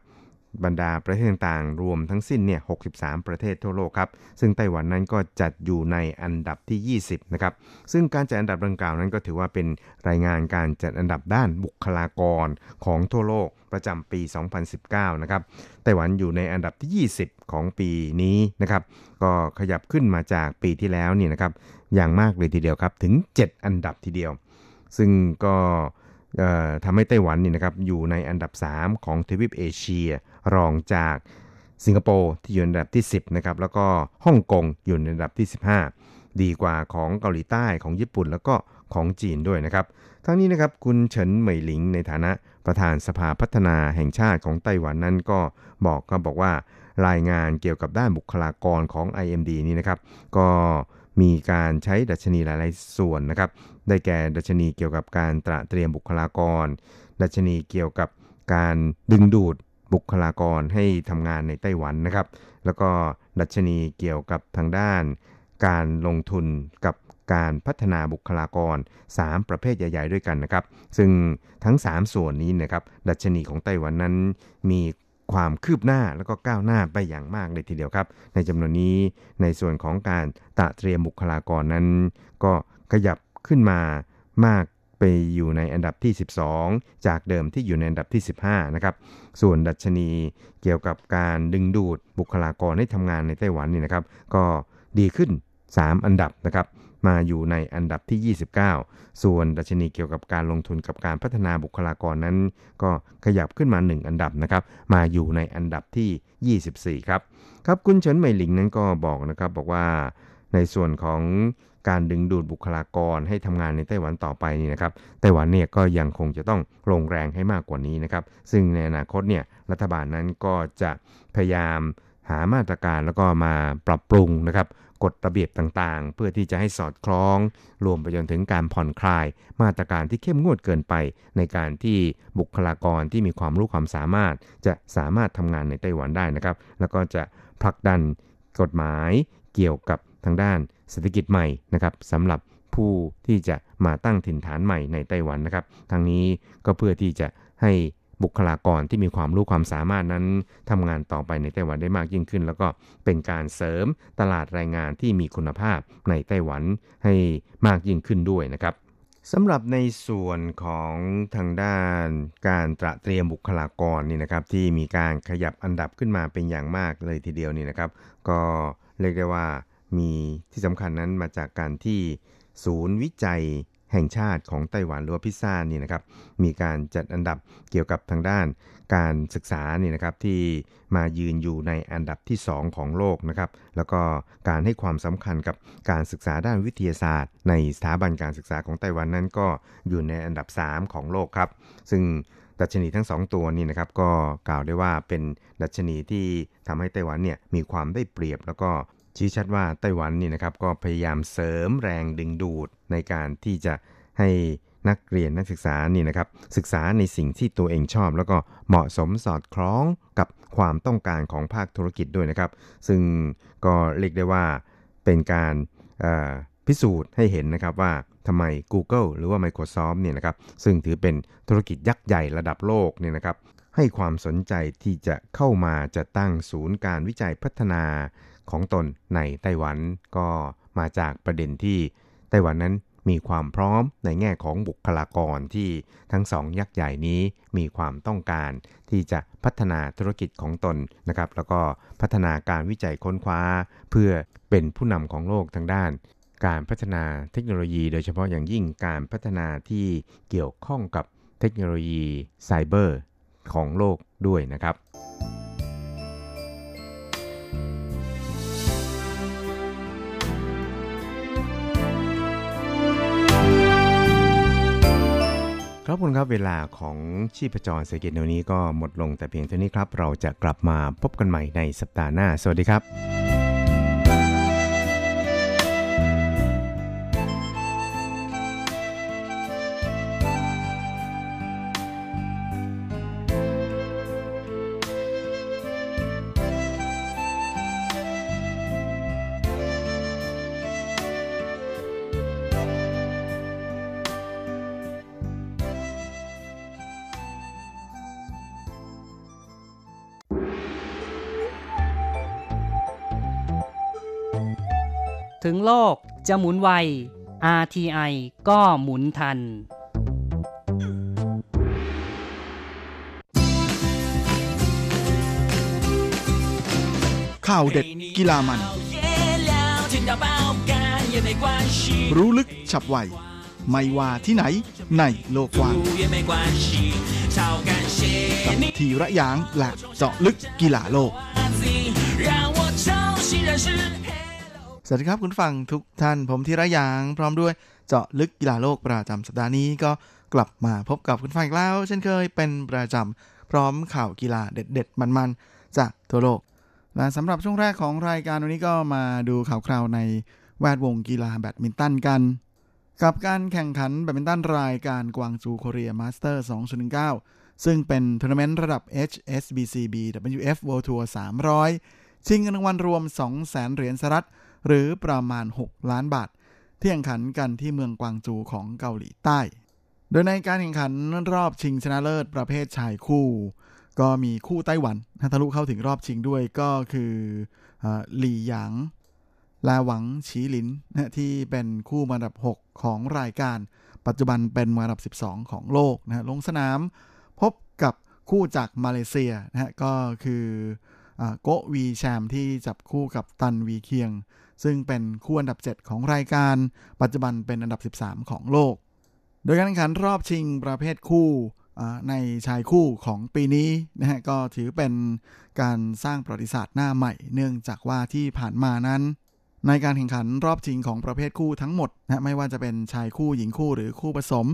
บรรดาประเทศต่างๆ รวมทั้งสิ้นเนี่ย 63 ประเทศทั่วโลกครับ ซึ่งไต้หวันนั้นก็จัดอยู่ในอันดับที่ 20 นะครับ ซึ่งการจัดอันดับดังกล่าวนั้นก็ถือว่าเป็นรายงานการจัดอันดับด้านบุคลากรของทั่วโลกประจำปี 2019 นะครับ ไต้หวันอยู่ในอันดับที่ 20 ของปีนี้นะครับ ก็ขยับขึ้นมาจากปีที่แล้วนี่นะครับ อย่างมากเลยทีเดียวครับ ถึง 7 อันดับทีเดียว ซึ่งก็ทำให้ไต้หวันนี่นะครับอยู่ในอันดับ 3 ของทวีปเอเชีย รองจากสิงคโปร์ที่อยู่ในอันดับที่ 10นะครับแล้วก็ฮ่องกงอยู่ในอันดับที่ 15 ดีกว่าของเกาหลีใต้ของญี่ปุ่นแล้วก็ของจีนด้วยนะครับ ทั้งนี้นะครับคุณเฉินเหมยหลิงในฐานะประธานสภาพัฒนาแห่งชาติของไต้หวันนั้นก็บอกก็บอกว่ารายงานเกี่ยวกับด้านบุคลากรของ IMD นี้นะครับ ก็มีการใช้ดัชนีหลาย ๆ ส่วนนะครับ ได้แก่ดัชนีเกี่ยวกับการตระเตรียมบุคลากร ดัชนีเกี่ยวกับการดึงดูด บุคลากรให้ทำงานในไต้หวันนะครับ แล้วก็ดัชนีเกี่ยวกับทางด้าน การลงทุนกับการพัฒนาบุคลากร 3 ประเภทใหญ่ ๆ ด้วยกันนะครับ ซึ่งทั้ง 3 ส่วนนี้นะครับ ดัชนีของไต้หวันนั้นมีความคืบหน้าแล้วก็ก้าวหน้าไปอย่างมากเลยทีเดียวครับ ในจำนวนนี้ในส่วนของการตะเตรียมบุคลากรนั้น ก็ขยับขึ้นมามาก ไปอยู่ในอันดับที่ 12 จากเดิมที่อยู่ในอันดับที่ 15 นะครับ ส่วนดัชนีเกี่ยวกับการดึงดูดบุคลากรให้ทำงานในไต้หวันนี่นะครับ ก็ดีขึ้น 3 อันดับนะครับ มาอยู่ในอันดับที่ 29 ส่วนดัชนีเกี่ยวกับการลงทุนกับการพัฒนาบุคลากรนั้น ก็ขยับขึ้นมา 1 อันดับนะครับ มาอยู่ในอันดับที่ 24 ครับ ครับคุณเฉินเหมยหลิงนั้นก็บอกนะครับบอกว่าในส่วนของ การดึงดูดบุคลากรให้ทำงานในไต้หวันต่อไปนี่นะครับไต้หวันเนี่ยก็ยังคงจะต้องลงแรงให้มากกว่านี้นะครับซึ่งในอนาคตเนี่ยรัฐบาลนั้นก็จะพยายามหามาตรการแล้วก็มาปรับปรุงนะครับกฎระเบียบต่างๆ เพื่อที่จะให้สอดคล้อง รวมไปจนถึงการผ่อนคลาย มาตรการที่เข้มงวดเกินไป ในการที่บุคลากรที่มีความรู้ความสามารถ จะสามารถทำงานในไต้หวันได้นะครับ แล้วก็จะผลักดันกฎหมายเกี่ยวกับ ทางด้านเศรษฐกิจใหม่นะครับสำหรับผู้ที่จะมาตั้งถิ่นฐานใหม่ในไต้หวันนะครับทางนี้ก็เพื่อที่จะให้บุคลากรที่มีความรู้ความสามารถนั้นทำงานต่อไปในไต้หวันได้มากยิ่งขึ้น แล้วก็เป็นการเสริมตลาดแรงงานที่มีคุณภาพในไต้หวันให้มากยิ่งขึ้นด้วยนะครับสำหรับในส่วนของทางด้านการตระเตรียมบุคลากรนี่นะครับที่มีการขยับอันดับขึ้นมาเป็นอย่างมากเลยทีเดียวนี่นะครับ ก็เรียกได้ว่า มีที่สำคัญนั้นมาจากการที่ศูนย์วิจัยแห่งชาติของไต้หวันหรือว่าพิซซ่านี่นะครับมีการจัดอันดับเกี่ยวกับทางด้านการศึกษานี่นะครับที่มายืนอยู่ในอันดับที่ 2 ของโลกนะครับแล้วก็การให้ความสำคัญกับการศึกษาด้านวิทยาศาสตร์ ในสถาบันการศึกษาของไต้หวันนั้นก็อยู่ในอันดับ 3 ของโลกครับ ซึ่งดัชนีทั้ง 2 ตัวนี้นะครับก็กล่าวได้ว่าเป็นดัชนีที่ทำให้ไต้หวันเนี่ยมีความได้เปรียบแล้วก็ ชี้ชัดว่าไต้หวันนี่นะครับก็พยายามเสริมแรงดึงดูดในการที่จะให้นักเรียนนักศึกษานี่นะครับศึกษาในสิ่งที่ตัวเองชอบ แล้วก็เหมาะสมสอดคล้องกับความต้องการของภาคธุรกิจด้วยนะครับ ซึ่งก็เรียกได้ว่าเป็นการพิสูจน์ให้เห็นนะครับว่าทำไม Google หรือว่า Microsoft เนี่ยนะครับซึ่งถือเป็นธุรกิจยักษ์ใหญ่ระดับโลกเนี่ยนะครับให้ความสนใจที่จะเข้ามาจะตั้งศูนย์การวิจัยพัฒนา ของตนในไต้หวันก็มาจากประเด็นที่ไต้หวันนั้นมีความพร้อมในแง่ของบุคลากรที่ทั้งสองยักษ์ใหญ่นี้มีความต้องการที่จะพัฒนาธุรกิจของตนนะครับ แล้วก็พัฒนาการวิจัยค้นคว้า เพื่อเป็นผู้นำของโลกทางด้าน การพัฒนาเทคโนโลยี โดยเฉพาะอย่างยิ่งการพัฒนาที่เกี่ยวข้องกับเทคโนโลยีไซเบอร์ของโลกด้วยนะครับ ครับคุณครับเวลาของชีพจรเศรษฐกิจในวันนี้ก็หมดลงแต่เพียงเท่านี้ครับ เราจะกลับมาพบกันใหม่ในสัปดาห์หน้า สวัสดีครับ ถึงโลกจะหมุนไว RTI ก็หมุนทัน ข่าวเด็ดกีฬามัน รู้ลึกฉับไว ไม่ว่าที่ไหนในโลกกว้างกับทีระยางและเจาะลึกกีฬาโลก สวัสดีครับคุณผู้ฟังทุกท่านผมธีระยางพร้อมด้วยเจาะลึกกีฬาโลกประจำสัปดาห์นี้ก็กลับมาพบกับคุณผู้ฟังอีกแล้ว เช่นเคยเป็นประจำพร้อมข่าวกีฬาเด็ด ๆ มันๆจากทั่วโลกและสำหรับช่วงแรกของรายการวันนี้ก็มาดูข่าวคราวในแวดวงกีฬาแบดมินตันกัน กับการแข่งขันแบดมินตันรายการกวางจู Korea Masters 2019 ซึ่งเป็นทัวร์นาเมนต์ระดับ HSBC BWF World Tour 300 ชิงเงินรางวัลรวม 200,000 เหรียญสหรัฐ หรือประมาณ 6 ล้านบาท ที่แข่งขันกันที่เมืองกวางจูของเกาหลีใต้ โดยในการแข่งขันรอบชิงชนะเลิศประเภทชายคู่ ก็มีคู่ไต้หวันทะลุเข้าถึงรอบชิงด้วยก็คือหลี่หยางและหวังฉีหลินนะที่เป็นคู่มาดับ 6 ของรายการ ปัจจุบันเป็นมาดับ 12 ของโลกนะลงสนาม พบกับคู่จากมาเลเซียนะก็คือโกวีแชมที่จับคู่กับตันวีเคียง ซึ่งเป็นคู่อันดับ 7 ของรายการ ปัจจุบันเป็นอันดับ 13 ของโลก โดยการแข่งขันรอบชิงประเภทคู่ในชายคู่ของปีนี้นะฮะก็ถือเป็นการสร้างประวัติศาสตร์หน้าใหม่ เนื่องจากว่าที่ผ่านมานั้น ในการแข่งขันรอบชิงของประเภทคู่ทั้งหมดนะไม่ว่าจะเป็นชายคู่หญิงคู่หรือคู่ผสม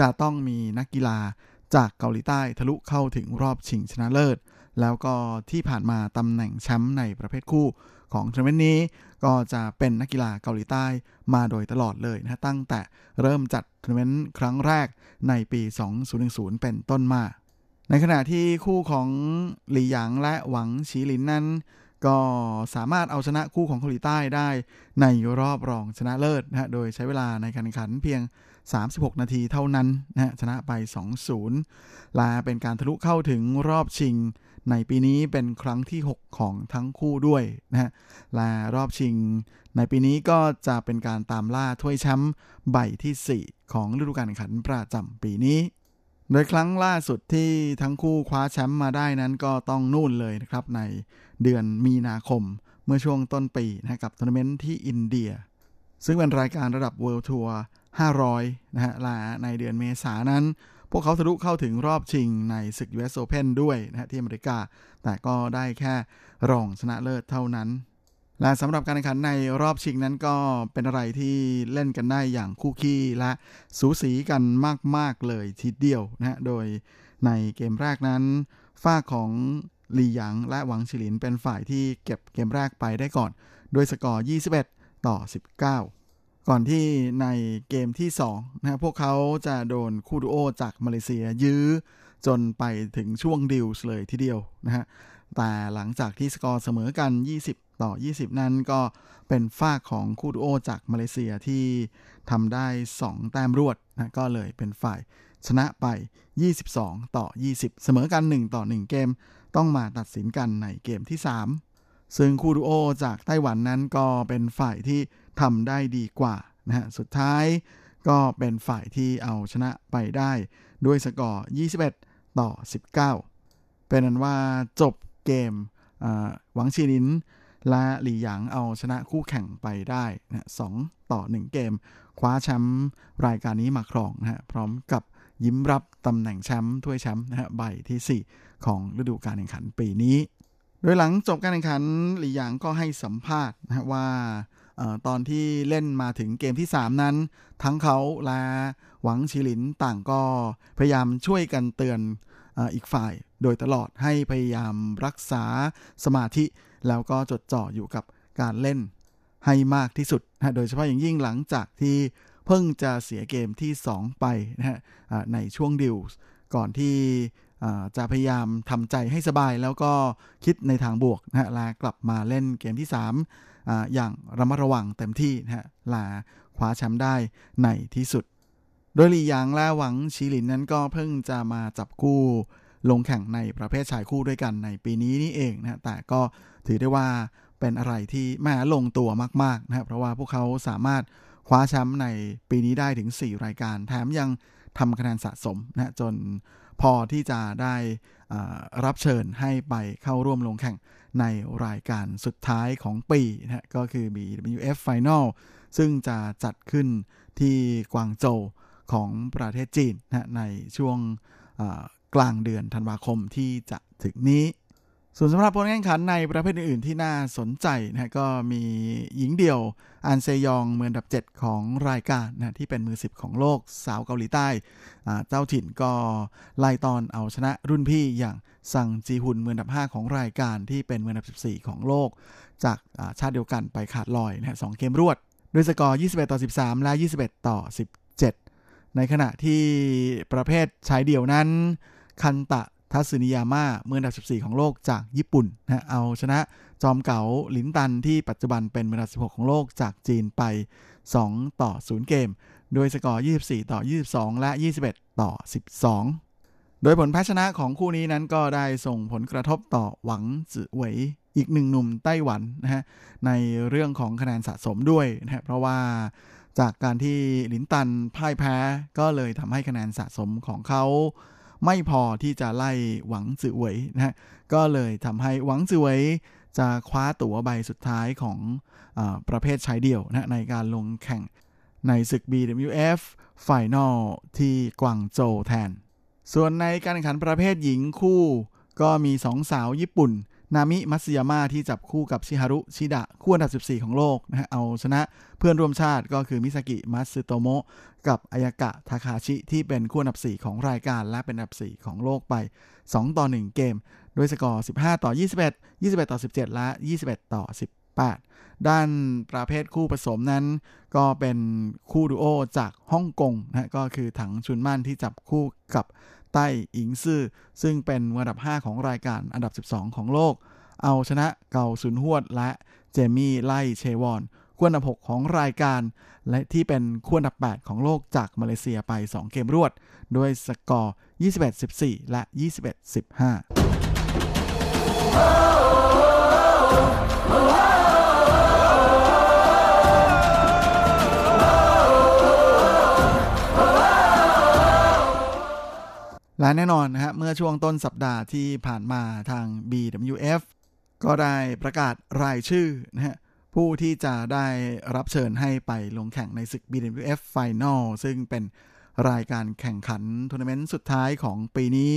จะต้องมีนักกีฬาจากเกาหลีใต้ทะลุเข้าถึงรอบชิงชนะเลิศ แล้วก็ที่ผ่านมาตำแหน่งแชมป์ในประเภทคู่ ของทัวร์นาเมนต์นี้ ก็จะเป็นนักกีฬาเกาหลีใต้มาโดยตลอดเลยนะตั้งแต่เริ่มจัดทัวร์นาเมนต์ครั้งแรกในปี 2010 เป็นต้นมา ในขณะที่คู่ของหลี่หยางและหวังฉีหลินนั้นก็สามารถเอาชนะคู่ของเกาหลีใต้ได้ในรอบรองชนะเลิศนะฮะ โดยใช้เวลาในการแข่งขันเพียง 36 นาทีเท่านั้นนะฮะ ชนะไป 2-0 และเป็นการทะลุเข้าถึงรอบชิง ในปีนี้เป็นครั้งที่ 6 ของทั้งคู่ด้วยนะฮะและรอบชิง ในปีนี้ก็จะเป็นการตามล่าถ้วยแชมป์ใบที่ 4 ของฤดูกาลแข่งขันประจำปีนี้ โดยครั้งล่าสุดที่ทั้งคู่คว้าแชมป์มาได้นั้นก็ต้องนู่นเลยนะครับในเดือนมีนาคมเมื่อช่วงต้นปีนะกับทัวร์นาเมนต์ที่อินเดีย ซึ่งเป็นรายการระดับ World Tour 500 นะฮะและในเดือนเมษานั้น พวกเขาทะลุเข้าถึงรอบชิงในศึก US Open ด้วยนะฮะที่อเมริกา แต่ก็ได้แค่รองชนะเลิศเท่านั้น และสำหรับการแข่งขันในรอบชิงนั้นก็เป็นอะไรที่เล่นกันได้อย่างคู่ขี้และสูสีกันมาก ๆ เลยทีเดียวนะฮะโดยในเกมแรกนั้นฝ้าของหลี่หยางและหวังฉิลินเป็นฝ่ายที่เก็บเกมแรกไปได้ก่อน ด้วยสกอร์ 21 ต่อ 19 ก่อนที่ในเกมที่2นะพวกเขาจะโดนคู่ดูโอจากมาเลเซียยื้อจนไปถึงช่วงดิวส์เลยทีเดียวนะฮะ แต่หลังจากที่สกอร์เสมอกัน 20 ต่อ 20 นั้นก็เป็นฝ้าของคู่ดูโอจากมาเลเซียที่ทำได้ 2 แต้มรวดนะก็เลยเป็นฝ่ายชนะไป 22 ต่อ 20 เสมอกัน 1 ต่อ 1 เกม ต้องมาตัดสินกันในเกมที่ 3 ซึ่งคู่ดูโอจากไต้หวันนั้นก็เป็นฝ่ายที่ทำได้ดีกว่านะฮะสุดท้ายก็เป็นฝ่ายที่เอาชนะไปได้ด้วยสกอร์ 21 ต่อ 19 เป็นนั้นว่าจบเกมหวังชีนินและหลี่หยางเอาชนะคู่แข่งไปได้นะสต่อ 1 เกม คว้าแชมป์รายการนี้มาครองนะฮะพร้อมกับยิ้มรับตำแหน่งแชมป์ถ้วยแชมป์นะฮะใบที่ 4 ของฤดูกาลแข่งขันปีนี้ โดยหลังจบการแข่งขันหลี่หยางก็ให้สัมภาษณ์นะว่าออตอนที่เล่นมาถึงเกมที่ 3 นั้น ทั้งเขาและหวังชิลินต่างก็พยายามช่วยกันเตือนออีกฝ่าย โดยตลอดให้พยายามรักษาสมาธิ แล้วก็จดจ่ออยู่กับการเล่นให้มากที่สุดนะโดยเฉพาะอย่างยิ่งหลังจากที่เพิ่งจะเสียเกมที่ 2 ไปนะฮะในช่วงดิวส์ก่อนที่ จะพยายามทำใจให้สบายแล้วก็คิดในทางบวกนะฮะลากลับมาเล่นเกมที่ 3ออย่างระมัดระวังเต็มที่นะฮะลาคว้าแชมป์ได้ในที่สุด โดยหลี่หยางและหวังชีหลินนั้นก็เพิ่งจะมาจับคู่ลงแข่งในประเภทชายคู่ด้วยกันในปีนี้นี่เองนะแต่ก็ถือได้ว่าเป็นอะไรที่แม่ลงตัวมากๆนะครับเพราะว่าพวกเขาสามารถคว้าแชมป์ในปีนี้ได้ถึง 4 รายการ แถมยังทำคะแนนสะสมนะจน พอที่จะได้รับเชิญให้ไปเข้าร่วมลงแข่งในรายการสุดท้ายของปีนะก็คือ BWF Final ซึ่งจะจัดขึ้นที่กวางโจวของประเทศจีนนะในช่วงกลางเดือนธันวาคมที่จะถึงนี้ ส่วนสำหรับผลแข่งขันในประเภทอื่นๆที่น่าสนใจนะก็มีหญิงเดี่ยวอันเซยองมืออันดับ 7 ของรายการนะที่เป็นมือ 10 ของโลกสาวเกาหลีใต้ เจ้าถิ่นก็ไล่ตอนเอาชนะรุ่นพี่อย่างซังจีฮุนมืออันดับ 5 ของรายการที่เป็นมืออันดับ 14 ของโลก จากชาติเดียวกันไปขาดลอยนะสองเกมรวดด้วยสกอร์ 21 ต่อ 13 และ 21 ต่อ 17 ในขณะที่ประเภทชายเดี่ยวนั้นคันตะ ทัศนิยาม่ามืออันดับ 14 ของโลกจากญี่ปุ่นนะเอาชนะจอมเก๋าหลินตันที่ปัจจุบันเป็นมืออันดับ 16 ของโลกจากจีนไป 2 ต่อ 0 เกม โดยสกอร์ 24 ต่อ 22 และ 21 ต่อ 12 โดยผลแพ้ชนะของคู่นี้นั้นก็ได้ส่งผลกระทบต่อหวังจือเหวยอีกหนึ่งหนุ่มไต้หวันนะฮะในเรื่องของคะแนนสะสมด้วยนะฮะเพราะว่าจากการที่หลินตันพ่ายแพ้ก็เลยทำให้คะแนนสะสมของเขา ไม่พอที่จะไล่หวังจือเหวยนะฮะก็เลยทำให้หวังจือเหวยจะคว้าตั๋วใบสุดท้ายของอประเภทชายเดี่ยวนะในการลงแข่งในศึก BWF Final ที่กวางโจวแทน ส่วนในการแข่งขันประเภทหญิงคู่ ก็มีสองสาวญี่ปุ่น นามิมัตสึยาม่าที่จับคู่กับชิฮารุชิดะคู่อันดับ 14 ของโลกนะฮะเอาชนะเพื่อนร่วมชาติก็คือมิซากิมัตสึโตโมะกับอายากะทาคาชิที่เป็นคู่อันดับ 4 ของรายการและเป็นอันดับ 4 ของโลกไป 2 ต่อ 1 เกม ด้วยสกอร์ 15 ต่อ 21 21 ต่อ 17 และ 21 ต่อ 18 ด้านประเภทคู่ผสมนั้น ก็เป็นคู่ดูโอจากฮ่องกงนะก็คือถังชุนมั่นที่จับคู่กับ ไต้อิงซื่อ ซึ่งเป็นอันดับ 5 ของรายการอันดับ 12 ของโลก เอาชนะเกาซุนฮวด และเจมี่ไล่เชวอนคู่อันดับ 6 ของรายการ และที่เป็นคู่อันดับ 8 ของโลกจากมาเลเซียไป 2 เกมรวด ด้วยสกอร์ 21-14 และ 21-15 และแน่นอนนะฮะเมื่อช่วงต้นสัปดาห์ที่ผ่านมาทาง BWF ก็ได้ประกาศรายชื่อนะฮะผู้ที่จะได้รับเชิญให้ไปลงแข่งในศึก BWF Final ซึ่งเป็นรายการแข่งขันทัวร์นาเมนต์สุดท้ายของปีนี้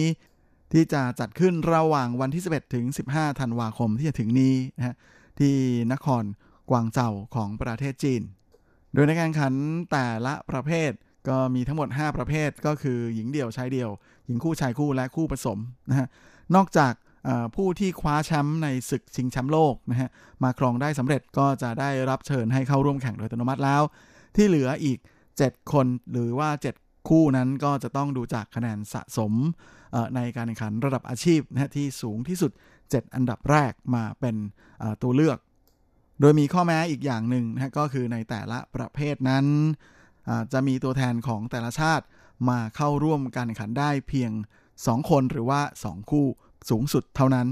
ที่จะจัดขึ้นระหว่างวันที่ 11 ถึง 15 ธันวาคมที่จะถึงนี้นะฮะที่นครกวางเจาของประเทศจีน โดยในการแข่งขันแต่ละประเภทก็มีทั้งหมด 5 ประเภทก็คือหญิงเดี่ยวชายเดี่ยว หญิงคู่ชายคู่และคู่ผสมนะฮะนอกจากผู้ที่คว้าแชมป์ในศึกชิงแชมป์โลกนะฮะมาครองได้สำเร็จก็จะได้รับเชิญให้เข้าร่วมแข่งโดยอัตโนมัติแล้ว ที่เหลืออีก 7 คนหรือว่า 7 คู่นั้นก็จะต้องดูจากคะแนนสะสมในการแข่งขันระดับอาชีพนะฮะที่สูงที่สุด 7 อันดับแรกมาเป็นตัวเลือก โดยมีข้อแม้อีกอย่างหนึ่งนะฮะก็คือในแต่ละประเภทนั้นจะมีตัวแทนของแต่ละชาติ มาเข้าร่วมการแข่งขันได้เพียง 2 คนหรือว่า 2 คู่สูงสุดเท่านั้น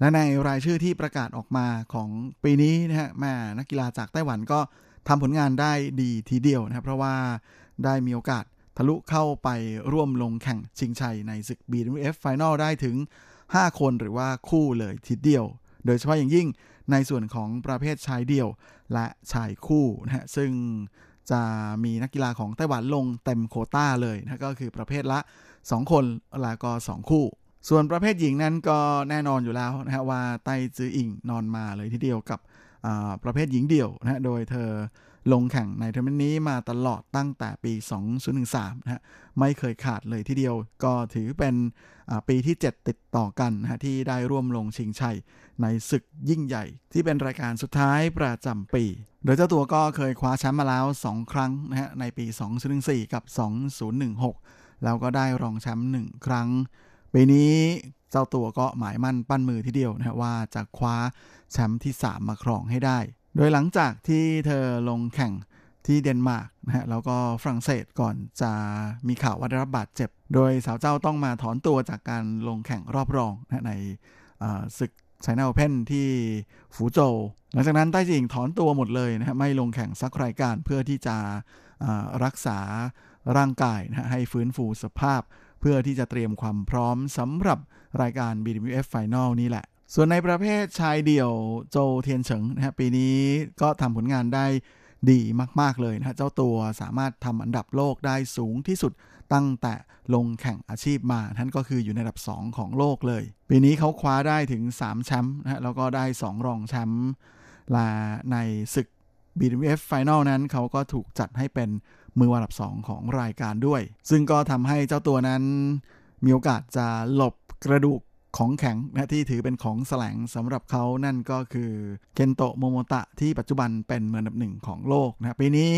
และในรายชื่อที่ประกาศออกมาของปีนี้นะฮะแม่นักกีฬาจากไต้หวันก็ทำผลงานได้ดีทีเดียวนะครับเพราะว่าได้มีโอกาสทะลุเข้าไปร่วมลงแข่งชิงชัยในศึก BWF Final ได้ถึง 5 คนหรือว่าคู่เลยทีเดียว โดยเฉพาะอย่างยิ่งในส่วนของประเภทชายเดี่ยวและชายคู่นะฮะซึ่ง จะมีนักกีฬาของไต้หวันลงเต็มโคต้าเลยนะก็คือประเภทละ 2 คนแล้วก็ 2 คู่ ส่วนประเภทหญิงนั้นก็แน่นอนอยู่แล้วนะฮะว่าไต้จืออิงนอนมาเลยทีเดียวกับประเภทหญิงเดี่ยวนะฮะโดยเธอ ลงแข่งในทัวร์นาเมนต์นี้มาตลอดตั้งแต่ปี 2013 นะฮะ ไม่เคยขาดเลยทีเดียว ก็ถือเป็นปีที่ 7 ติดต่อกันนะฮะ ที่ได้ร่วมลงชิงชัยในศึกยิ่งใหญ่ ที่เป็นรายการสุดท้ายประจำปี โดยเจ้าตัวก็เคยคว้าแชมป์มาแล้ว 2 ครั้งนะฮะ ในปี 2014 กับ 2016 แล้วก็ได้รองแชมป์1ครั้ง ปีนี้เจ้าตัวก็หมายมั่นปั้นมือทีเดียวนะฮะว่าจะคว้าแชมป์ที่ 3 มาครองให้ได้ โดยหลังจากที่เธอลงแข่งที่เดนมาร์กนะฮะแล้วก็ฝรั่งเศสก่อนจะมีข่าวว่าได้รับบาดเจ็บ โดยสาวเจ้าต้องมาถอนตัวจากการลงแข่งรอบรองนะในศึกไชน่าโอเพนที่ฟูโจวหลังจากนั้นไต้จิงถอนตัวหมดเลยนะฮะไม่ลงแข่งสักรายการเพื่อที่จะรักษาร่างกายนะให้ฟื้นฟูสภาพ เพื่อที่จะเตรียมความพร้อมสำหรับรายการ BWF Final นี้แหละ ส่วนในประเภทชายเดี่ยวโจเทียนเฉิงนะฮะปีนี้ก็ทำผลงานได้ดีมาก ๆ เลยนะฮะเจ้าตัวสามารถทำอันดับโลกได้สูงที่สุดตั้งแต่ลงแข่งอาชีพมาท่านก็คืออยู่ในอันดับ 2 ของโลกเลย ปีนี้เขาคว้าได้ถึง 3 แชมป์นะฮะแล้วก็ได้ 2 รองแชมป์ลาในศึก BWF Final นั้นเขาก็ถูกจัดให้เป็นมืออันดับ 2 ของรายการด้วย ซึ่งก็ทำให้เจ้าตัวนั้นมีโอกาสจะหลบกระดูก ของแข็งนะที่ถือเป็นของแสลงสำหรับเขานั่นก็คือเคนโตะโมโมตะที่ปัจจุบันเป็นมืออันดับหนึ่งของโลกนะปีนี้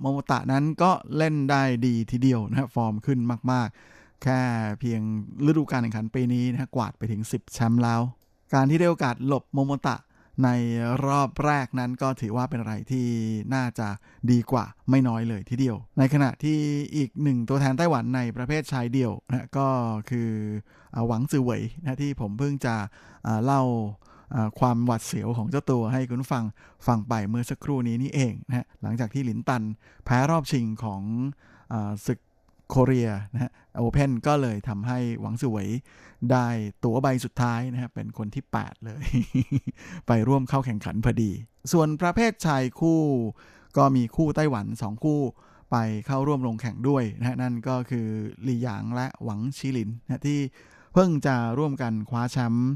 โมโมตะนั้นก็เล่นได้ดีทีเดียวนะฟอร์มขึ้นมากๆ แค่เพียงฤดูกาลแข่งขันปีนี้นะกวาดไปถึง 10 แชมป์แล้ว การที่ได้โอกาสหลบโมโมตะ ในรอบแรกนั้นก็ถือว่าเป็นอะไรที่น่าจะดีกว่าไม่น้อยเลยทีเดียว ในขณะที่อีกหนึ่งตัวแทนไต้หวันในประเภทชายเดี่ยวนะก็คือหวังซือเหวยนะที่ผมเพิ่งจะเล่าความหวัดเสียวของเจ้าตัวให้คุณฟังฟังไปเมื่อสักครู่นี้นี่เองนะฮะหลังจากที่หลินตันแพ้รอบชิงของอศึก โคเรียนะฮะโอเพนก็เลยทำให้หวังสวยได้ตั๋วใบสุดท้ายนะฮะเป็นคนที่ 8 เลย ไปร่วมเข้าแข่งขันพอดี ส่วนประเภทชายคู่ก็มีคู่ไต้หวัน 2 คู่ไปเข้าร่วมลงแข่งด้วยนะนั่นก็คือหลี่หยางและหวังชิลินนะที่เพิ่งจะร่วมกันคว้าแชมป์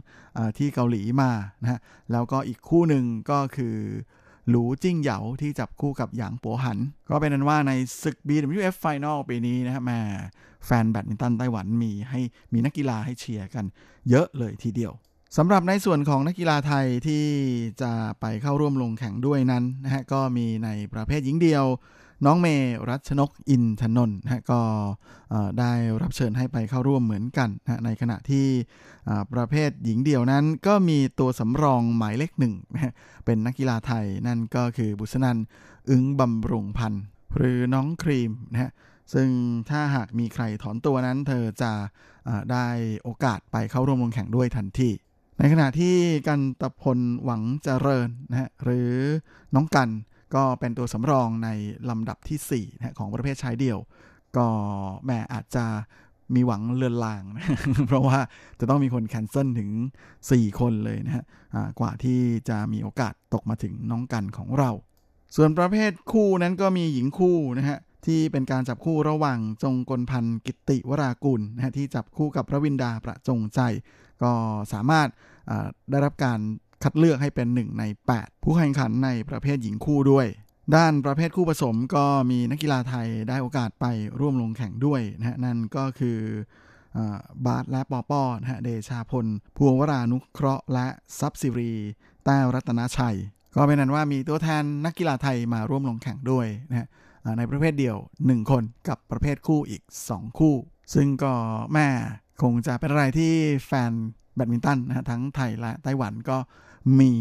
ที่เกาหลีมานะแล้วก็อีกคู่หนึ่งก็คือ หลูจิ้งเหยาที่จับคู่กับหยางปัวหัน ก็เป็นนั้นว่าในศึก BWF Final ปีนี้นะครับแม่แฟนแบดมินตันไต้หวันมีให้มีนักกีฬาให้เชียร์กัน เยอะเลยทีเดียวสำหรับในส่วนของนักกีฬาไทยที่จะไปเข้าร่วมลงแข่งด้วยนั้นนะฮะก็มีในประเภทหญิงเดียว น้องเมรัชนกอินทนนท์นะก็ได้รับเชิญให้ไปเข้าร่วมเหมือนกันนะในขณะที่ประเภทหญิงเดี่ยวนั้น ก็มีตัวสำรองหมายเลขหนึ่งนะเป็นนักกีฬาไทยนั่นก็คือบุษนันอึ้งบำรุงพันธ์หรือน้องครีมนะฮะซึ่งถ้าหากมีใครถอนตัวนั้น เธอจะได้โอกาสไปเข้าร่วมลงแข่งด้วยทันทีในขณะที่กันตะพลหวังเจริญนะฮะหรือน้องกัน ก็เป็นตัวสำรองในลำดับที่4นะของประเภทชายเดี่ยว ก็แม่อาจจะมีหวังเลือนลางนะเพราะว่าจะต้องมีคนแคนเซิลถึง 4 คนเลยนะฮะกว่าที่จะมีโอกาสตกมาถึงน้องกันของเรา ส่วนประเภทคู่นั้นก็มีหญิงคู่นะฮะที่เป็นการจับคู่ระหว่างจงกลพันธ์กิติวรากุลนะฮะที่จับคู่กับพระวินดาประจงใจ ก็สามารถได้รับการ คัดเลือกให้เป็นหนึ่งใน 8 ผู้แข่งขันในประเภทหญิงคู่ด้วย ด้านประเภทคู่ผสมก็มีนักกีฬาไทยได้โอกาสไปร่วมลงแข่งด้วยนะฮะนั่นก็คือบาสและปอปอนะฮะเดชาพลพวงวรานุเคราะห์และซับซิรี แต้วรัตนชัย ก็เป็นนั้นว่ามีตัวแทนนักกีฬาไทยมาร่วมลงแข่งด้วยนะฮะในประเภทเดียว 1 คนกับประเภทคู่อีก 2 คู่ ซึ่งก็แม่คงจะเป็นอะไรที่แฟน แบดมินตันนะทั้งไทยและไต้หวันก็มี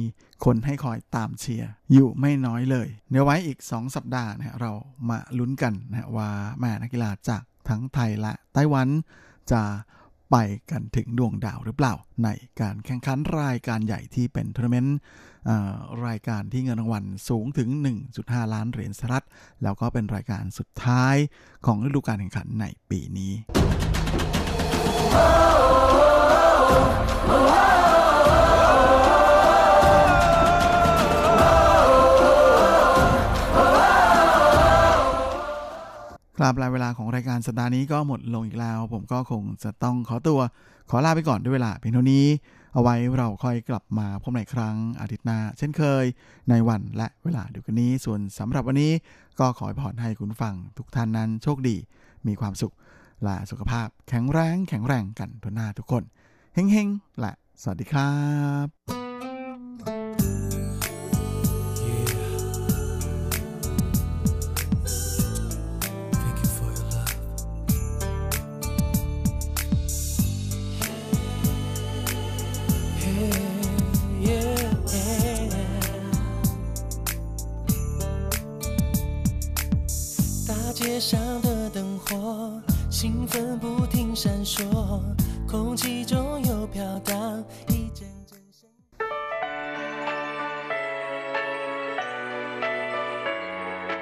คนให้คอยตามเชียร์อยู่ไม่น้อยเลย เดี๋ยวไว้อีก 2 สัปดาห์นะเรามาลุ้นกันนะว่าแม่นักกีฬาจากทั้งไทยและไต้หวันจะไปกันถึงดวงดาวหรือเปล่า ในการแข่งขันรายการใหญ่ที่เป็นทัวร์นาเมนต์รายการที่เงินรางวัลสูงถึง 1.5 ล้านเหรียญสหรัฐ แล้วก็เป็นรายการสุดท้ายของฤดูกาลแข่งขันในปีนี้ ครับลาเวลาของรายการสัปดาห์นี้ก็หมดลงอีกแล้ว ผมก็คงจะต้องขอตัวขอลาไปก่อนด้วยเวลาเพียงเท่านี้ เอาไว้เราค่อยกลับมาพบในครั้งอาทิตย์หน้า เช่นเคย ในวันและเวลาเดียวกันนี้ ส่วนสำหรับวันนี้ก็ขอพรให้คุณฟัง ทุกท่านนั้นโชคดี มีความสุข และสุขภาพแข็งแรงแข็งแรงกันทุกหน้าทุกคน เฮงๆและสวัสดีครับ兴奋不停闪烁，空气中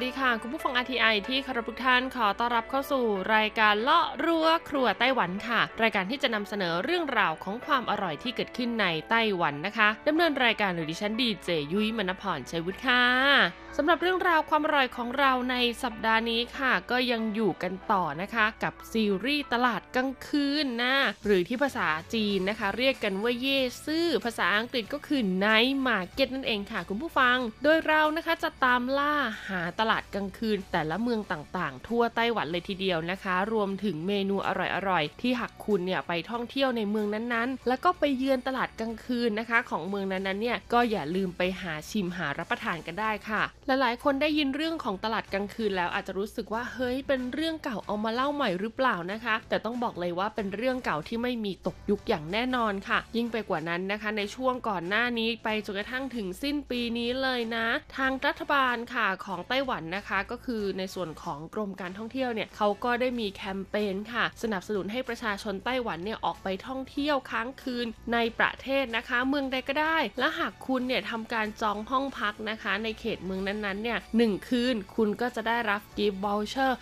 สวัสดีค่ะคุณผู้ฟัง RTI ที่คารพทุกท่านขอต้อนรับเข้าสู่รายการเลาะรั้วครัวไต้หวันค่ะ รายการที่จะนำเสนอเรื่องราวของความอร่อยที่เกิดขึ้นในไต้หวันนะคะดำเนินรายการโดยดิฉันดีเจยุ้ยมณพรชัยวุฒิค่ะสำหรับเรื่องราวความอร่อยของเราในสัปดาห์นี้ค่ะ ก็ยังอยู่กันต่อนะคะ กับซีรีส์ตลาดกลางคืนนะหรือที่ภาษาจีนนะคะ เรียกกันว่าเย่ซื่อภาษาอังกฤษก็คือ Night Market นั่นเองค่ะ คุณผู้ฟัง โดยเรานะคะจะตามล่าหาตลาดลาดกลางคืน แต่ละเมืองต่างๆ ทั่วไต้หวันเลยทีเดียวนะคะ รวมถึงเมนูอร่อยๆ ที่หากคุณเนี่ยไปท่องเที่ยวในเมืองนั้นๆ แล้วก็ไปเยือนตลาดกลางคืนนะคะ ของเมืองนั้นๆเนี่ยก็อย่าลืมไปหาชิมหารับประทานกันได้ค่ะ หลายๆ คนได้ยินเรื่องของตลาดกลางคืนแล้วอาจจะรู้สึกว่าเฮ้ยเป็นเรื่องเก่าเอามาเล่าใหม่หรือเปล่านะคะ แต่ต้องบอกเลยว่าเป็นเรื่องเก่าที่ไม่มีตกยุคอย่างแน่นอนค่ะ ยิ่งไปกว่านั้นนะคะ ในช่วงก่อนหน้านี้ไปจนกระทั่งถึงสิ้นปีนี้เลยนะ ทางรัฐบาลค่ะของไต้หวันนะคะ ก็คือในส่วนของกรมการท่องเที่ยวเนี่ยเขาก็ได้มีแคมเปญค่ะ สนับสนุนให้ประชาชนไต้หวันเนี่ยออกไปท่องเที่ยวค้างคืนในประเทศนะคะ เมืองใดก็ได้ และหากคุณเนี่ยทำการจองห้องพักนะคะ ในเขตเมืองนั้นๆเนี่ยหนึ่งคืนคุณก็จะได้รับ gift voucher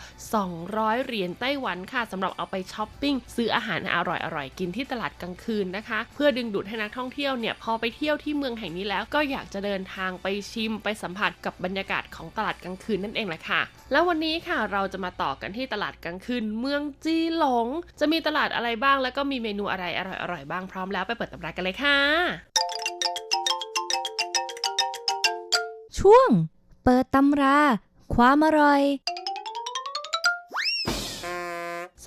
200 เหรียญไต้หวันค่ะสำหรับเอาไปช้อปปิ้งซื้ออาหารอร่อยๆ กินที่ตลาดกลางคืนนะคะ เพื่อดึงดูดให้นักท่องเที่ยวเนี่ยพอไปเที่ยวที่เมืองแห่งนี้แล้วก็อยากจะเดินทางไปชิมไปสัมผัสกับบรรยากาศของตลาดกลางคืนนั่นเองแหละค่ะ แล้ววันนี้ค่ะเราจะมาต่อกันที่ตลาดกลางคืนเมืองจีหลง จะมีตลาดอะไรบ้างแล้วก็มีเมนูอะไรอร่อยๆบ้างพร้อมแล้วไปเปิดตำรากันเลยค่ะ ช่วง เปิดตำรา ความอร่อย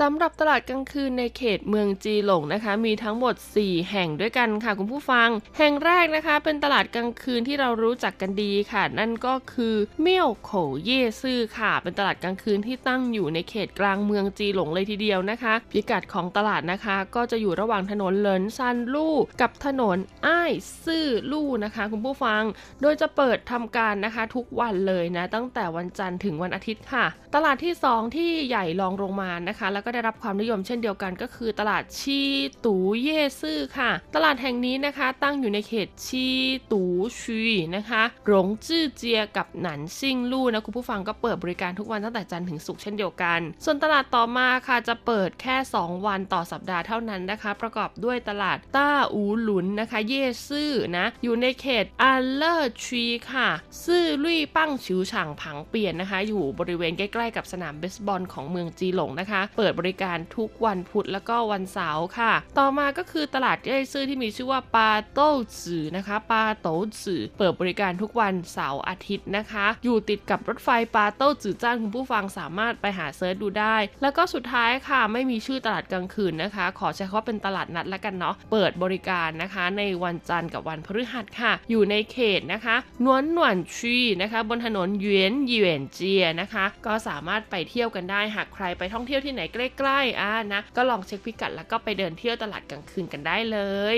สำหรับตลาดกลางคืนในเขตเมืองจีหลงนะคะ มีทั้งหมด 4 แห่งด้วยกันค่ะคุณผู้ฟัง แห่งแรกนะคะ เป็นตลาดกลางคืนที่เรารู้จักกันดีค่ะ นั่นก็คือเมี่ยวโขเย่ซื่อค่ะ เป็นตลาดกลางคืนที่ตั้งอยู่ในเขตกลางเมืองจีหลงเลยทีเดียวนะคะ พิกัดของตลาดนะคะ ก็จะอยู่ระหว่างถนนเหลินซันลู่กับถนนอ้ายซื่อลู่นะคะ คุณผู้ฟัง โดยจะเปิดทำการนะคะทุกวันเลยนะ ตั้งแต่วันจันทร์ถึงวันอาทิตย์ค่ะ ตลาดที่ 2 ที่ใหญ่รองลงมานะคะ แล้วก็ได้รับความนิยมเช่นเดียวกันก็คือ ตลาดชีตูเย่ซื่อค่ะ ตลาดแห่งนี้นะคะ ตั้งอยู่ในเขตชีตูชีนะคะหลงจื้อเจียกับหนันซิงลู่นะคุณผู้ฟังก็เปิดบริการทุกวันตั้งแต่จันทร์ถึงศุกร์เช่นเดียวกัน ส่วนตลาดต่อมาค่ะจะเปิดแค่ 2 วันต่อสัปดาห์เท่านั้นนะคะ ประกอบด้วยตลาดต้าอูหลุนนะคะ 夜市 นะอยู่ในเขตอัลเลอร์ชีค่ะ ซื่อลุยปั้งชิวฉ่างผังเปลี่ยนนะคะ อยู่บริเวณใกล้ๆกับสนามเบสบอลของเมืองจีหลงนะคะ เปิดบริการทุกวันพุธแล้วก็วันเสาร์ค่ะ ต่อมาก็คือตลาด 夜市ที่มีชื่อว่าปาโต้จื่อนะคะปาโต้จื่อเปิดบริการทุกวันเสาร์อาทิตย์นะคะ อยู่ติดกับรถไฟปาโต้จื่อจ้านคุณผู้ฟังสามารถไปหา search ดูได้ แล้วก็สุดท้ายค่ะ ไม่มีชื่อตลาดกลางคืนนะคะ ขอใช้คำว่าเป็นตลาดนัดแล้วกันเนาะเปิดบริการนะคะ ในวันจันทร์กับวันพฤหัสค่ะ อยู่ในเขตนะคะนวนหนวนชีนะคะ บนถนนเยวนเยวนเจียนะคะ ก็สามารถไปเที่ยวกันได้หากใครไปท่องเที่ยวที่ไหนใกใกล้ๆอ่านะก็ลองเช็คพิกัดแล้วก็ไปเดินเที่ยวตลาดกลางคืนกันได้เลย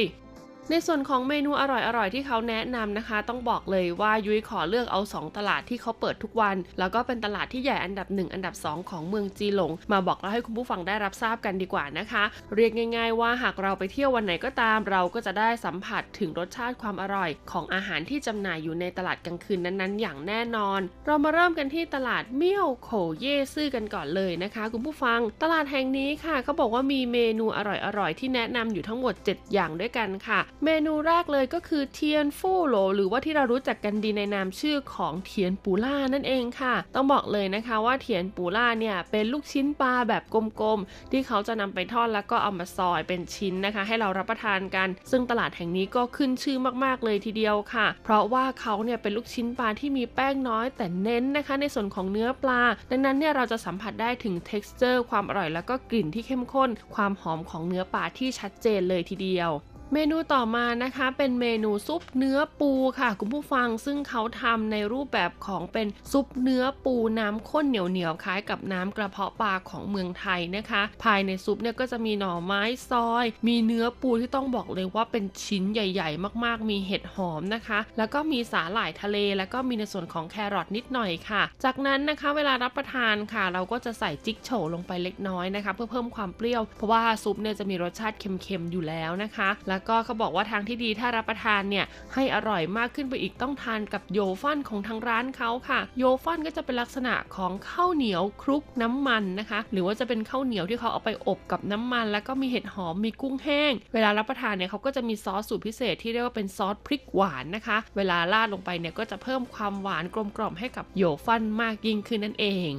ในส่วนของเมนูอร่อยๆที่เขาแนะนำนะคะ ต้องบอกเลยว่ายุ้ยขอเลือกเอา 2 ตลาดที่เขาเปิดทุกวัน แล้วก็เป็นตลาดที่ใหญ่อันดับ 1 อันดับ 2 ของเมืองจีหลง มาบอกเล่าให้คุณผู้ฟังได้รับทราบกันดีกว่านะคะ เรียกง่าย ๆ ว่าหากเราไปเที่ยววันไหนก็ตาม เราก็จะได้สัมผัสถึงรสชาติความอร่อย ของอาหารที่จำหน่ายอยู่ในตลาดกลางคืนนั้นๆ อย่างแน่นอน เรามาเริ่มกันที่ตลาดเมี่ยวโขเย่ซื่อกันก่อนเลยนะคะ คุณผู้ฟัง ตลาดแห่งนี้ค่ะเขาบอกว่ามีเมนูอร่อยๆที่แนะนำอยู่ทั้งหมด 7 อย่างด้วยกันค่ะเมนูแรกเลยก็คือเทียนฟู่โหลหรือว่าที่เรารู้จักกันดีในนามชื่อของเทียนปูล่านั่นเองค่ะ ต้องบอกเลยนะคะว่าเทียนปูล่าเนี่ยเป็นลูกชิ้นปลาแบบกลมๆ ที่เขาจะนำไปทอดแล้วก็เอามาซอยเป็นชิ้นนะคะ ให้เรารับประทานกัน ซึ่งตลาดแห่งนี้ก็ขึ้นชื่อมากๆเลยทีเดียวค่ะ เพราะว่าเขาเนี่ยเป็นลูกชิ้นปลาที่มีแป้งน้อยแต่เน้นนะคะ ในส่วนของเนื้อปลา ดังนั้นเนี่ยเราจะสัมผัสได้ถึง t e x t อร์ความอร่อยแล้วก็กลิ่นที่เข้มข้น ความหอมของเนื้อปลาที่ชัดเจนเลยทีเดียว เมนูต่อมานะคะเป็นเมนูซุปเนื้อปูค่ะ คุณผู้ฟังซึ่งเขาทำในรูปแบบของเป็นซุปเนื้อปูน้ำข้นเหนียวๆคล้ายกับน้ำกระเพาะปลาของเมืองไทยนะคะ ภายในซุปเนี่ยก็จะมีหน่อไม้ซอย มีเนื้อปูที่ต้องบอกเลยว่าเป็นชิ้นใหญ่ ๆ มากๆ มีเห็ดหอมนะคะ แล้วก็มีสาหร่ายทะเล แล้วก็มีในส่วนของแครอทนิดหน่อยค่ะ จากนั้นนะคะเวลารับประทานค่ะ เราก็จะใส่จิ๊กโฉลงไปเล็กน้อยนะคะ เพื่อเพิ่มความเปรี้ยวเพราะว่าซุปเนี่ยจะมีรสชาติเค็มๆอยู่แล้วนะคะแล้วก็เขาบอกว่าทางที่ดีถ้ารับประทานเนี่ยให้อร่อยมากขึ้นไปอีกต้องทานกับโยฟันของทางร้านเขาค่ะ โยฟันก็จะเป็นลักษณะของข้าวเหนียวคลุกน้ำมันนะคะ หรือว่าจะเป็นข้าวเหนียวที่เขาเอาไปอบกับน้ำมัน แล้วก็มีเห็ดหอมมีกุ้งแห้ง เวลารับประทานเนี่ยเขาก็จะมีซอสสูตรพิเศษที่เรียกว่าเป็นซอสพริกหวานนะคะ เวลาราดลงไปเนี่ยก็จะเพิ่มความหวานกลมกล่อมให้กับโยฟันมากยิ่งขึ้นนั่นเอง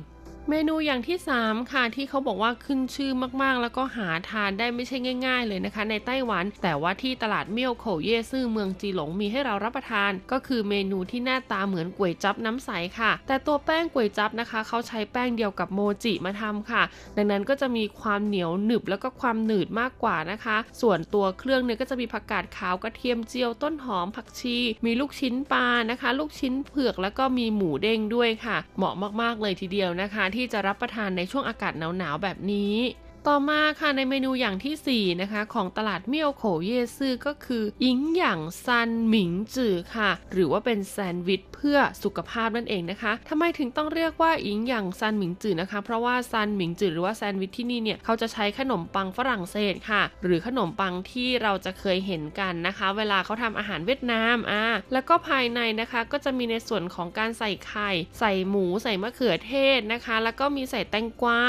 เมนูอย่างที่ 3 ค่ะที่เขาบอกว่าขึ้นชื่อมากๆ แล้วก็หาทานได้ไม่ใช่ง่าย ๆ เลยนะคะ ในไต้หวัน แต่ว่าที่ตลาดเมี่ยวโขเย่ซื่อเมืองจีหลงมีให้เรารับประทาน ก็คือเมนูที่หน้าตาเหมือนก๋วยจับน้ำใสค่ะ แต่ตัวแป้งก๋วยจับนะคะ เขาใช้แป้งเดียวกับโมจิมาทำค่ะ ดังนั้นก็จะมีความเหนียวหนึบแล้วก็ความหนืดมากกว่านะคะ ส่วนตัวเครื่องเนี่ยก็จะมีผักกาดขาวกระเทียมเจียวต้นหอมผักชี มีลูกชิ้นปลานะคะ ลูกชิ้นเผือกแล้วก็มีหมูเด้งด้วยค่ะ เหมาะมากๆเลยทีเดียวนะคะที่จะรับประทานในช่วงอากาศหนาวๆแบบนี้ ต่อมาค่ะในเมนูอย่างที่ 4 นะคะ ของตลาดเมี่ยวโขเยซื่อก็คืออิงหยางซันหมิงจือค่ะ หรือว่าเป็นแซนด์วิชเพื่อสุขภาพนั่นเองนะคะทำไมถึงต้องเรียกว่าอิงหยางซันหมิงจือนะคะ เพราะว่าซันหมิงจือหรือว่าแซนด์วิชที่นี่เนี่ยเขาจะใช้ขนมปังฝรั่งเศสค่ะ หรือขนมปังที่เราจะเคยเห็นกันนะคะ เวลาเขาทำอาหารเวียดนามอ่าแล้วก็ภายในนะคะก็จะมีในส่วนของการใส่ไข่ใส่หมูใส่มะเขือเทศนะคะ แล้วก็มีใส่แตงกวา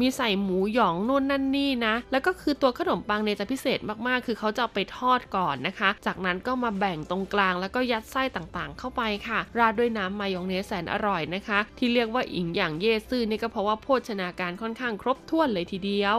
มีใส่หมูหยองนู่นนั่นนี่นะ แล้วก็คือตัวขนมปังเนี่ยจะพิเศษมากๆ คือเขาจะเอาไปทอดก่อนนะคะ จากนั้นก็มาแบ่งตรงกลางแล้วก็ยัดไส้ต่างๆ เข้าไปค่ะ ราดด้วยน้ำมายองเนสแสนอร่อยนะคะ ที่เรียกว่าอิงอย่างเยซื่อนี่ก็เพราะว่าโภชนาการค่อนข้างครบถ้วนเลยทีเดียว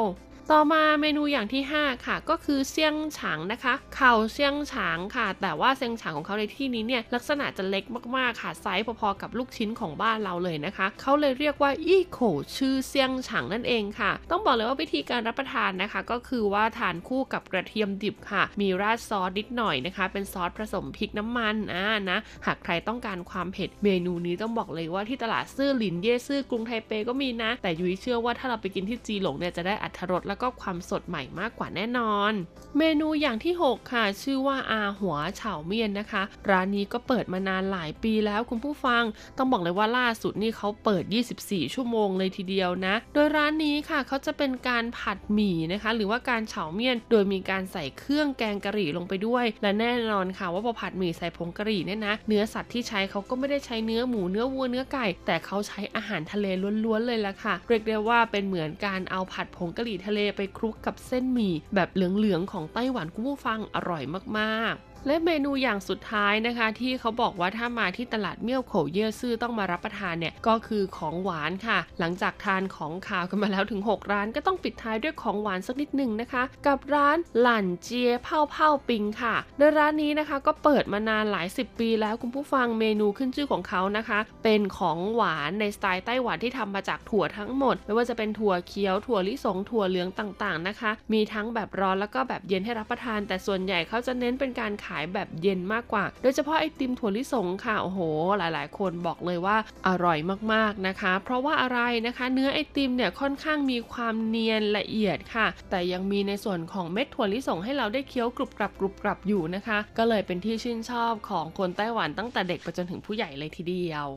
ต่อมาเมนูอย่างที่ 5 ค่ะ ก็คือเซี่ยงฉางนะคะเข่าเซี่ยงฉางค่ะ แต่ว่าเซี่ยงฉางของเขาในที่นี้เนี่ยลักษณะจะเล็กมากๆค่ะไซส์พอๆกับลูกชิ้นของบ้านเราเลยนะคะเขาเลยเรียกว่าอี้โขชื่อเซี่ยงฉางนั่นเองค่ะ ต้องบอกเลยว่าวิธีการรับประทานนะคะ ก็คือว่าทานคู่กับกระเทียมดิบค่ะ มีราดซอสนิดหน่อยนะคะ เป็นซอสผสมพริกน้ำมันอ่านะหากใครต้องการความเผ็ดเมนูนี้ต้องบอกเลยว่าที่ตลาดซื่อหลินเย่ซื่อกรุงไทเปก็มีนะ แต่ยุ้ยเชื่อว่าถ้าเราไปกินที่จีหลงเนี่ยจะได้อัตรสแล้วก็ความสดใหม่มากกว่าแน่นอน เมนูอย่างที่ 6 ค่ะ ชื่อว่าอาหัวเฉาเมียนนะคะ ร้านนี้ก็เปิดมานานหลายปีแล้วคุณผู้ฟัง ต้องบอกเลยว่าล่าสุดนี่เขาเปิด 24 ชั่วโมงเลยทีเดียวนะ โดยร้านนี้ค่ะเขาจะเป็นการผัดหมี่นะคะ หรือว่าการเฉาเมียน โดยมีการใส่เครื่องแกงกะหรี่ลงไปด้วย และแน่นอนค่ะว่าพอผัดหมี่ใส่ผงกะหรี่เนี่ยนะ เนื้อสัตว์ที่ใช้เขาก็ไม่ได้ใช้เนื้อหมูเนื้อวัวเนื้อไก่ แต่เขาใช้อาหารทะเลล้วนๆเลยละค่ะ เรียกได้ว่าเป็นเหมือนการเอาผัดผงกะหรี่ทะเลไปคลุกกับเส้นหมี่แบบเหลืองๆของไต้หวันคุณผู้ฟังอร่อยมาก และเมนูอย่างสุดท้ายนะคะ ที่เขาบอกว่าถ้ามาที่ตลาดเมี่ยวโขเย่ซื่อต้องมารับประทานเนี่ยก็คือของหวานค่ะ หลังจากทานของขาวกันมาแล้วถึง 6 ร้านก็ต้องปิดท้ายด้วยของหวานสักนิดหนึ่งนะคะ กับร้านหลั่นเจียเผาเผาปิงค่ะโดยร้านนี้นะคะก็เปิดมานานหลาย 10 ปีแล้วคุณผู้ฟังเมนูขึ้นชื่อของเขานะคะ เป็นของหวานในสไตล์ไต้หวันที่ทำมาจากถั่วทั้งหมด ไม่ว่าจะเป็นถั่วเขียวถั่วลิสงถั่วเหลืองต่างๆนะคะ มีทั้งแบบร้อนแล้วก็แบบเย็นให้รับประทาน แต่ส่วนใหญ่เขาจะเน้นเป็นการขายแบบเย็นมากกว่า โดยเฉพาะไอติมถั่วลิสงค่ะโอ้โห หลายๆ คนบอกเลยว่าอร่อยมากๆนะคะ เพราะว่าอะไรนะคะ เนื้อไอติมเนี่ยค่อนข้างมีความเนียนละเอียดค่ะ แต่ยังมีในส่วนของเม็ดถั่วลิสงให้เราได้เคี้ยวกรุบกรับกรุบกรับอยู่นะคะ ก็เลยเป็นที่ชื่นชอบของคนไต้หวันตั้งแต่เด็กไปจนถึงผู้ใหญ่เลยทีเดียว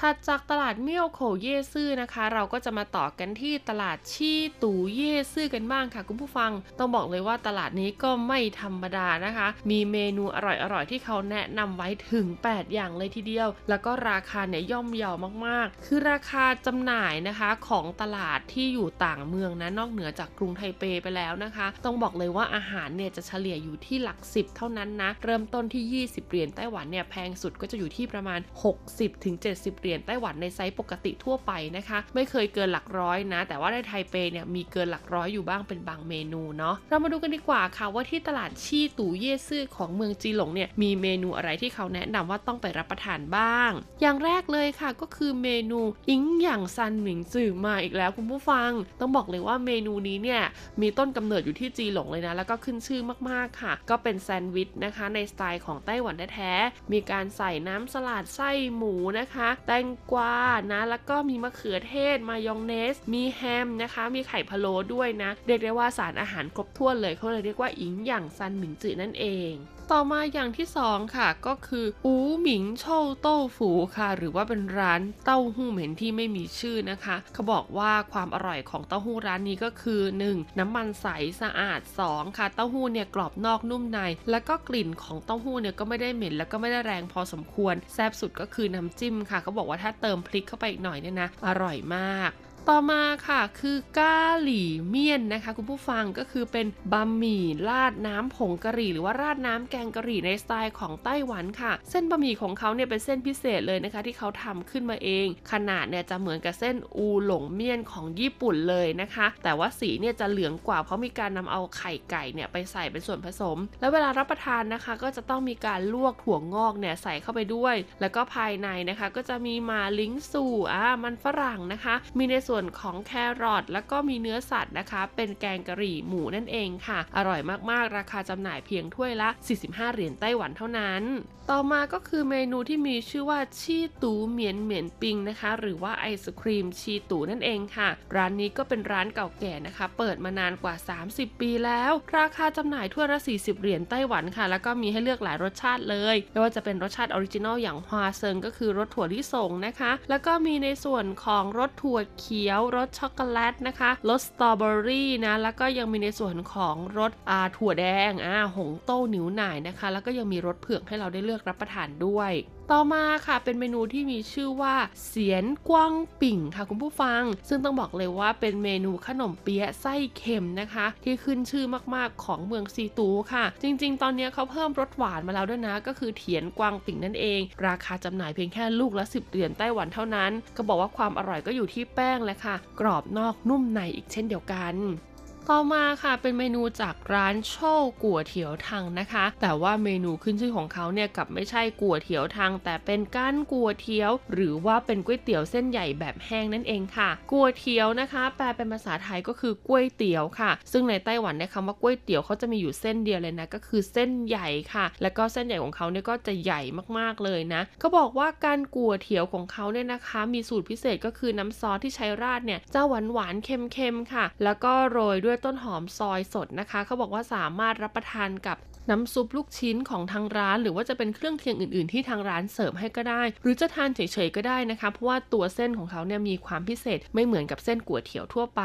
ถัดจากตลาดเมี่ยวโขเย่ซื่อนะคะ เราก็จะมาต่อกันที่ตลาดชี่ตูเย่ซื่อกันบ้างค่ะคุณผู้ฟัง ต้องบอกเลยว่าตลาดนี้ก็ไม่ธรรมดานะคะ มีเมนูอร่อยๆที่เขาแนะนำไว้ถึง 8 อย่างเลยทีเดียว แล้วก็ราคาเนี่ยย่อมเยาวมากๆ คือราคาจำหน่ายนะคะของตลาดที่อยู่ต่างเมืองนะนอกเหนือจากกรุงไทเปไปแล้วนะคะ ต้องบอกเลยว่าอาหารเนี่ยจะเฉลี่ยอยู่ที่หลักสิบเท่านั้นนะเริ่มต้นที่ 20เหรียญไต้หวันเนี่ยแพงสุดก็จะอยู่ที่ประมาณ 60-70เหรียญไต้หวันในไซส์ปกติทั่วไปนะคะ ไม่เคยเกินหลักร้อยนะ แต่ว่าในไทเปเนี่ยมีเกินหลักร้อยอยู่บ้างเป็นบางเมนูเนาะเรามาดูกันดีกว่าค่ะว่าที่ตลาดชี่ตู่เย่ซื่อของเมืองจีหลงเนี่ยมีเมนูอะไรที่เขาแนะนำว่าต้องไปรับประทานบ้าง อย่างแรกเลยค่ะก็คือเมนูอิงหยางซันหมิงจื่อมาอีกแล้วคุณผู้ฟัง ต้องบอกเลยว่าเมนูนี้เนี่ยมีต้นกำเนิดอยู่ที่จีหลงเลยนะ แล้วก็ขึ้นชื่อมากๆค่ะ ก็เป็นแซนด์วิชนะคะในสไตล์ของไต้หวันแท้ๆมีการใส่น้ำสลัดไส้หมูนะคะ แตงกวานะ แล้วก็มีมะเขือเทศมายองเนส มีแฮมนะคะ มีไข่พะโล้ด้วยนะ เรียกได้ว่าสารอาหารครบถ้วนเลยเขาเลยเรียกว่าอิงหย่างซันหมิงจือนั่นเอง ต่อมาอย่างที่สองค่ะก็คืออูหมิงโชวโต้ฝูค่ะ หรือว่าเป็นร้านเต้าหู้เหม็นที่ไม่มีชื่อนะคะ เขาบอกว่าความอร่อยของเต้าหู้ร้านนี้ก็คือ 1. น้ำมันใสสะอาด 2. ค่ะ เต้าหู้เนี่ยกรอบนอกนุ่มใน แล้วก็กลิ่นของเต้าหู้เนี่ยก็ไม่ได้เหม็น แล้วก็ไม่ได้แรงพอสมควรแซ่บสุดก็คือน้ำจิ้มค่ะเขาบอกว่าถ้าเติมพริกเข้าไปอีกหน่อยเนี่ยนะอร่อยมาก ต่อมาค่ะคือกาหลี่เมี่ยนนะคะ คุณผู้ฟังก็คือเป็นบะหมี่ราดน้ำผงกะหรี่หรือว่าราดน้ำแกงกะหรี่ในสไตล์ของไต้หวันค่ะ เส้นบะหมี่ของเขาเนี่ยเป็นเส้นพิเศษเลยนะคะ ที่เขาทำขึ้นมาเอง ขนาดเนี่ยจะเหมือนกับเส้นอูหลงเมี่ยนของญี่ปุ่นเลยนะคะ แต่ว่าสีเนี่ยจะเหลืองกว่าเพราะมีการนำเอาไข่ไก่เนี่ยไปใส่เป็นส่วนผสม แล้วเวลารับประทานนะคะ ก็จะต้องมีการลวกถั่วงอกเนี่ยใส่เข้าไปด้วย แล้วก็ภายในนะคะ ก็จะมีมาลิงซูอ่ามันฝรั่งนะคะ มีในส่วนวนของแครอทแล้วก็มีเนื้อสัตว์นะคะ เป็นแกงกะหรี่หมูนั่นเองค่ะ อร่อยมากๆ ราคาจำหน่ายเพียงถ้วยละ 45 เหรียญไต้หวันเท่านั้น ต่อมาก็คือเมนูที่มีชื่อว่าชีตูเหมียนเหมียนปิงนะคะ หรือว่าไอศกรีมชีตูนั่นเองค่ะ ร้านนี้ก็เป็นร้านเก่าแก่นะคะ เปิดมานานกว่า 30 ปีแล้ว ราคาจำหน่ายถ้วยละ 40 เหรียญไต้หวันค่ะ แล้วก็มีให้เลือกหลายรสชาติเลยไม่ว่าจะเป็นรสชาติ original อย่าง 花生ก็คือรสถั่วลิสงนะคะ แล้วก็มีในส่วนของรสถั่วเขียวรสช็อกโกแลตนะคะรสสตรอเบอรี่นะแล้วก็ยังมีในส่วนของรสอาถั่วแดงอ่าหงโต้หนิวหน่ายนะคะ แล้วก็ยังมีรสเผือกให้เราได้เลือกรับประทานด้วย ต่อมาค่ะเป็นเมนูที่มีชื่อว่าเสียนกวางปิ่งค่ะคุณผู้ฟัง ซึ่งต้องบอกเลยว่าเป็นเมนูขนมเปี๊ยะไส้เค็มนะคะ ที่ขึ้นชื่อมากๆของเมืองซีตูค่ะ จริง ๆ ตอนนี้เขาเพิ่มรสหวานมาแล้วด้วยนะ ก็คือเถียนกวางปิ่งนั่นเอง ราคาจำหน่ายเพียงแค่ลูกละ 10เหรียญไต้หวันเท่านั้น ก็บอกว่าความอร่อยก็อยู่ที่แป้งแหละค่ะ กรอบนอกนุ่มในอีกเช่นเดียวกัน ต่อมาค่ะเป็นเมนูจากร้านโชกัวเถียวทังนะคะ แต่ว่าเมนูขึ้นชื่อของเขาเนี่ยกับไม่ใช่กัวเถียวทังแต่เป็นก้านกัวเทียว หรือว่าเป็นก๋วยเตี๋ยวเส้นใหญ่แบบแห้งนั่นเองค่ะกัวเทียวนะคะ แปลเป็นภาษาไทยก็คือก๋วยเตี๋ยวค่ะ ซึ่งในไต้หวันเนี่ยคำว่าก๋วยเตี๋ยวเขาจะมีอยู่เส้นเดียวเลยนะก็คือเส้นใหญ่ค่ะ แล้วก็เส้นใหญ่ของเขาเนี่ยก็จะใหญ่มากๆเลยนะเขาบอกว่าการกัวเถียวของเขาเนี่ยนะคะ มีสูตรพิเศษก็คือน้ำซอสที่ใช้ราดเนี่ยจะหวานหวานๆเค็มๆค่ะ แล้วก็โรยด้วยต้นหอมซอยสดนะคะ เขาบอกว่าสามารถรับประทานกับน้ำซุปลูกชิ้นของทางร้าน หรือว่าจะเป็นเครื่องเคียงอื่น ๆ ที่ทางร้านเสิร์ฟให้ก็ได้ หรือจะทานเฉย ๆ ก็ได้นะคะ เพราะว่าตัวเส้นของเขาเนี่ยมีความพิเศษไม่เหมือนกับเส้นก๋วยเตี๋ยวทั่วไป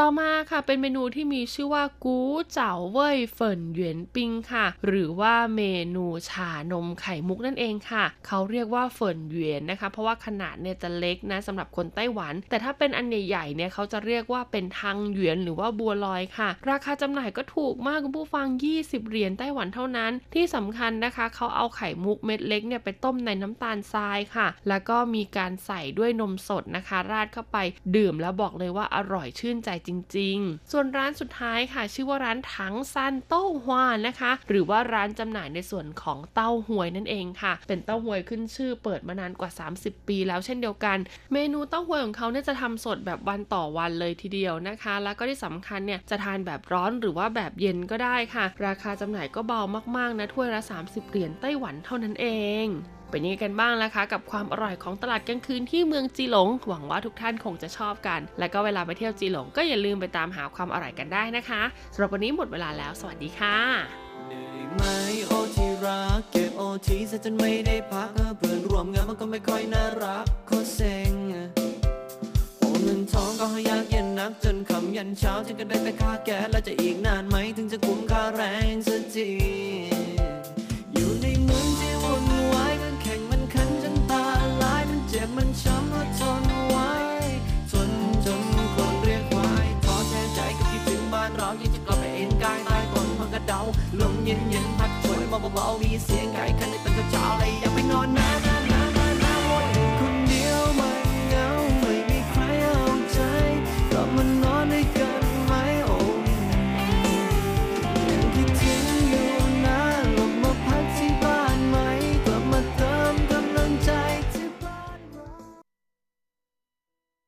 ต่อมาค่ะเป็นเมนูที่มีชื่อว่ากูเจ๋าเว่ยเฟินเหวียนปิงค่ะ หรือว่าเมนูชานมไข่มุกนั่นเองค่ะ เขาเรียกว่าเฟินเหวียนนะคะ เพราะว่าขนาดเนี่ยจะเล็กนะสำหรับคนไต้หวัน แต่ถ้าเป็นอันใหญ่ๆเนี่ยเขาจะเรียกว่าเป็นทางเหวียนหรือว่าบัวลอยค่ะ ราคาจำหน่ายก็ถูกมากคุณผู้ฟัง 20 เหรียญไต้หวันเท่านั้น ที่สำคัญนะคะ เขาเอาไข่มุกเม็ดเล็กเนี่ยไปต้มในน้ำตาลทรายค่ะ แล้วก็มีการใส่ด้วยนมสดนะคะ ราดเข้าไปดื่มแล้วบอกเลยว่าอร่อยชื่นใจจริง ๆ ส่วนร้านสุดท้ายค่ะ ชื่อว่าร้านถังซันเต้าหวานนะคะ หรือว่าร้านจำหน่ายในส่วนของเต้าหวยนั่นเองค่ะ เป็นเต้าหวยขึ้นชื่อเปิดมานานกว่า 30 ปีแล้วเช่นเดียวกัน เมนูเต้าหวยของเขาเนี่ยจะทำสดแบบวันต่อวันเลยทีเดียวนะคะ แล้วก็ที่สำคัญเนี่ยจะทานแบบร้อนหรือว่าแบบเย็นก็ได้ค่ะ ราคาจำหน่ายก็เบามากๆนะถ้วยละ 30 เหรียญไต้หวันเท่านั้นเอง เป็นยังไงกันบ้างล่ะคะ กับความอร่อยของตลาดกลางคืนที่เมืองจีหลง หวังว่าทุกท่านคงจะชอบกัน และก็เวลาไปเที่ยวจีหลงก็อย่าลืมไปตามหาความอร่อยกันได้นะคะสำหรับวันนี้หมดเวลาแล้ว สวัสดีค่ะเหนื่อยไหมโอที่รักเก็บโอทีซะจนไม่ได้พักเพื่อนร่วมงานมันก็ไม่ค่อยน่ารักโคเซ็งโอ้เงินทองก็หายากเย็นนักจนคำยันเช้าฉันก็ได้แต่ค่าแก๊สแล้วจะอีกนานไหมถึงจะคุ้มค่าแรงสักที จ็บมันช้ำและทนไว้ทนจนคนเรียกวายท้อแท้ใจก็คิดถึงบ้านเรายังจะกลับไปเอ็นกายใต้ต้นพังกระเดาลมเย็นเย็นพัดช่วยเบาเบาๆมีเสียงไก่คันในตอนเช้าเลยอยากไปนอนนะ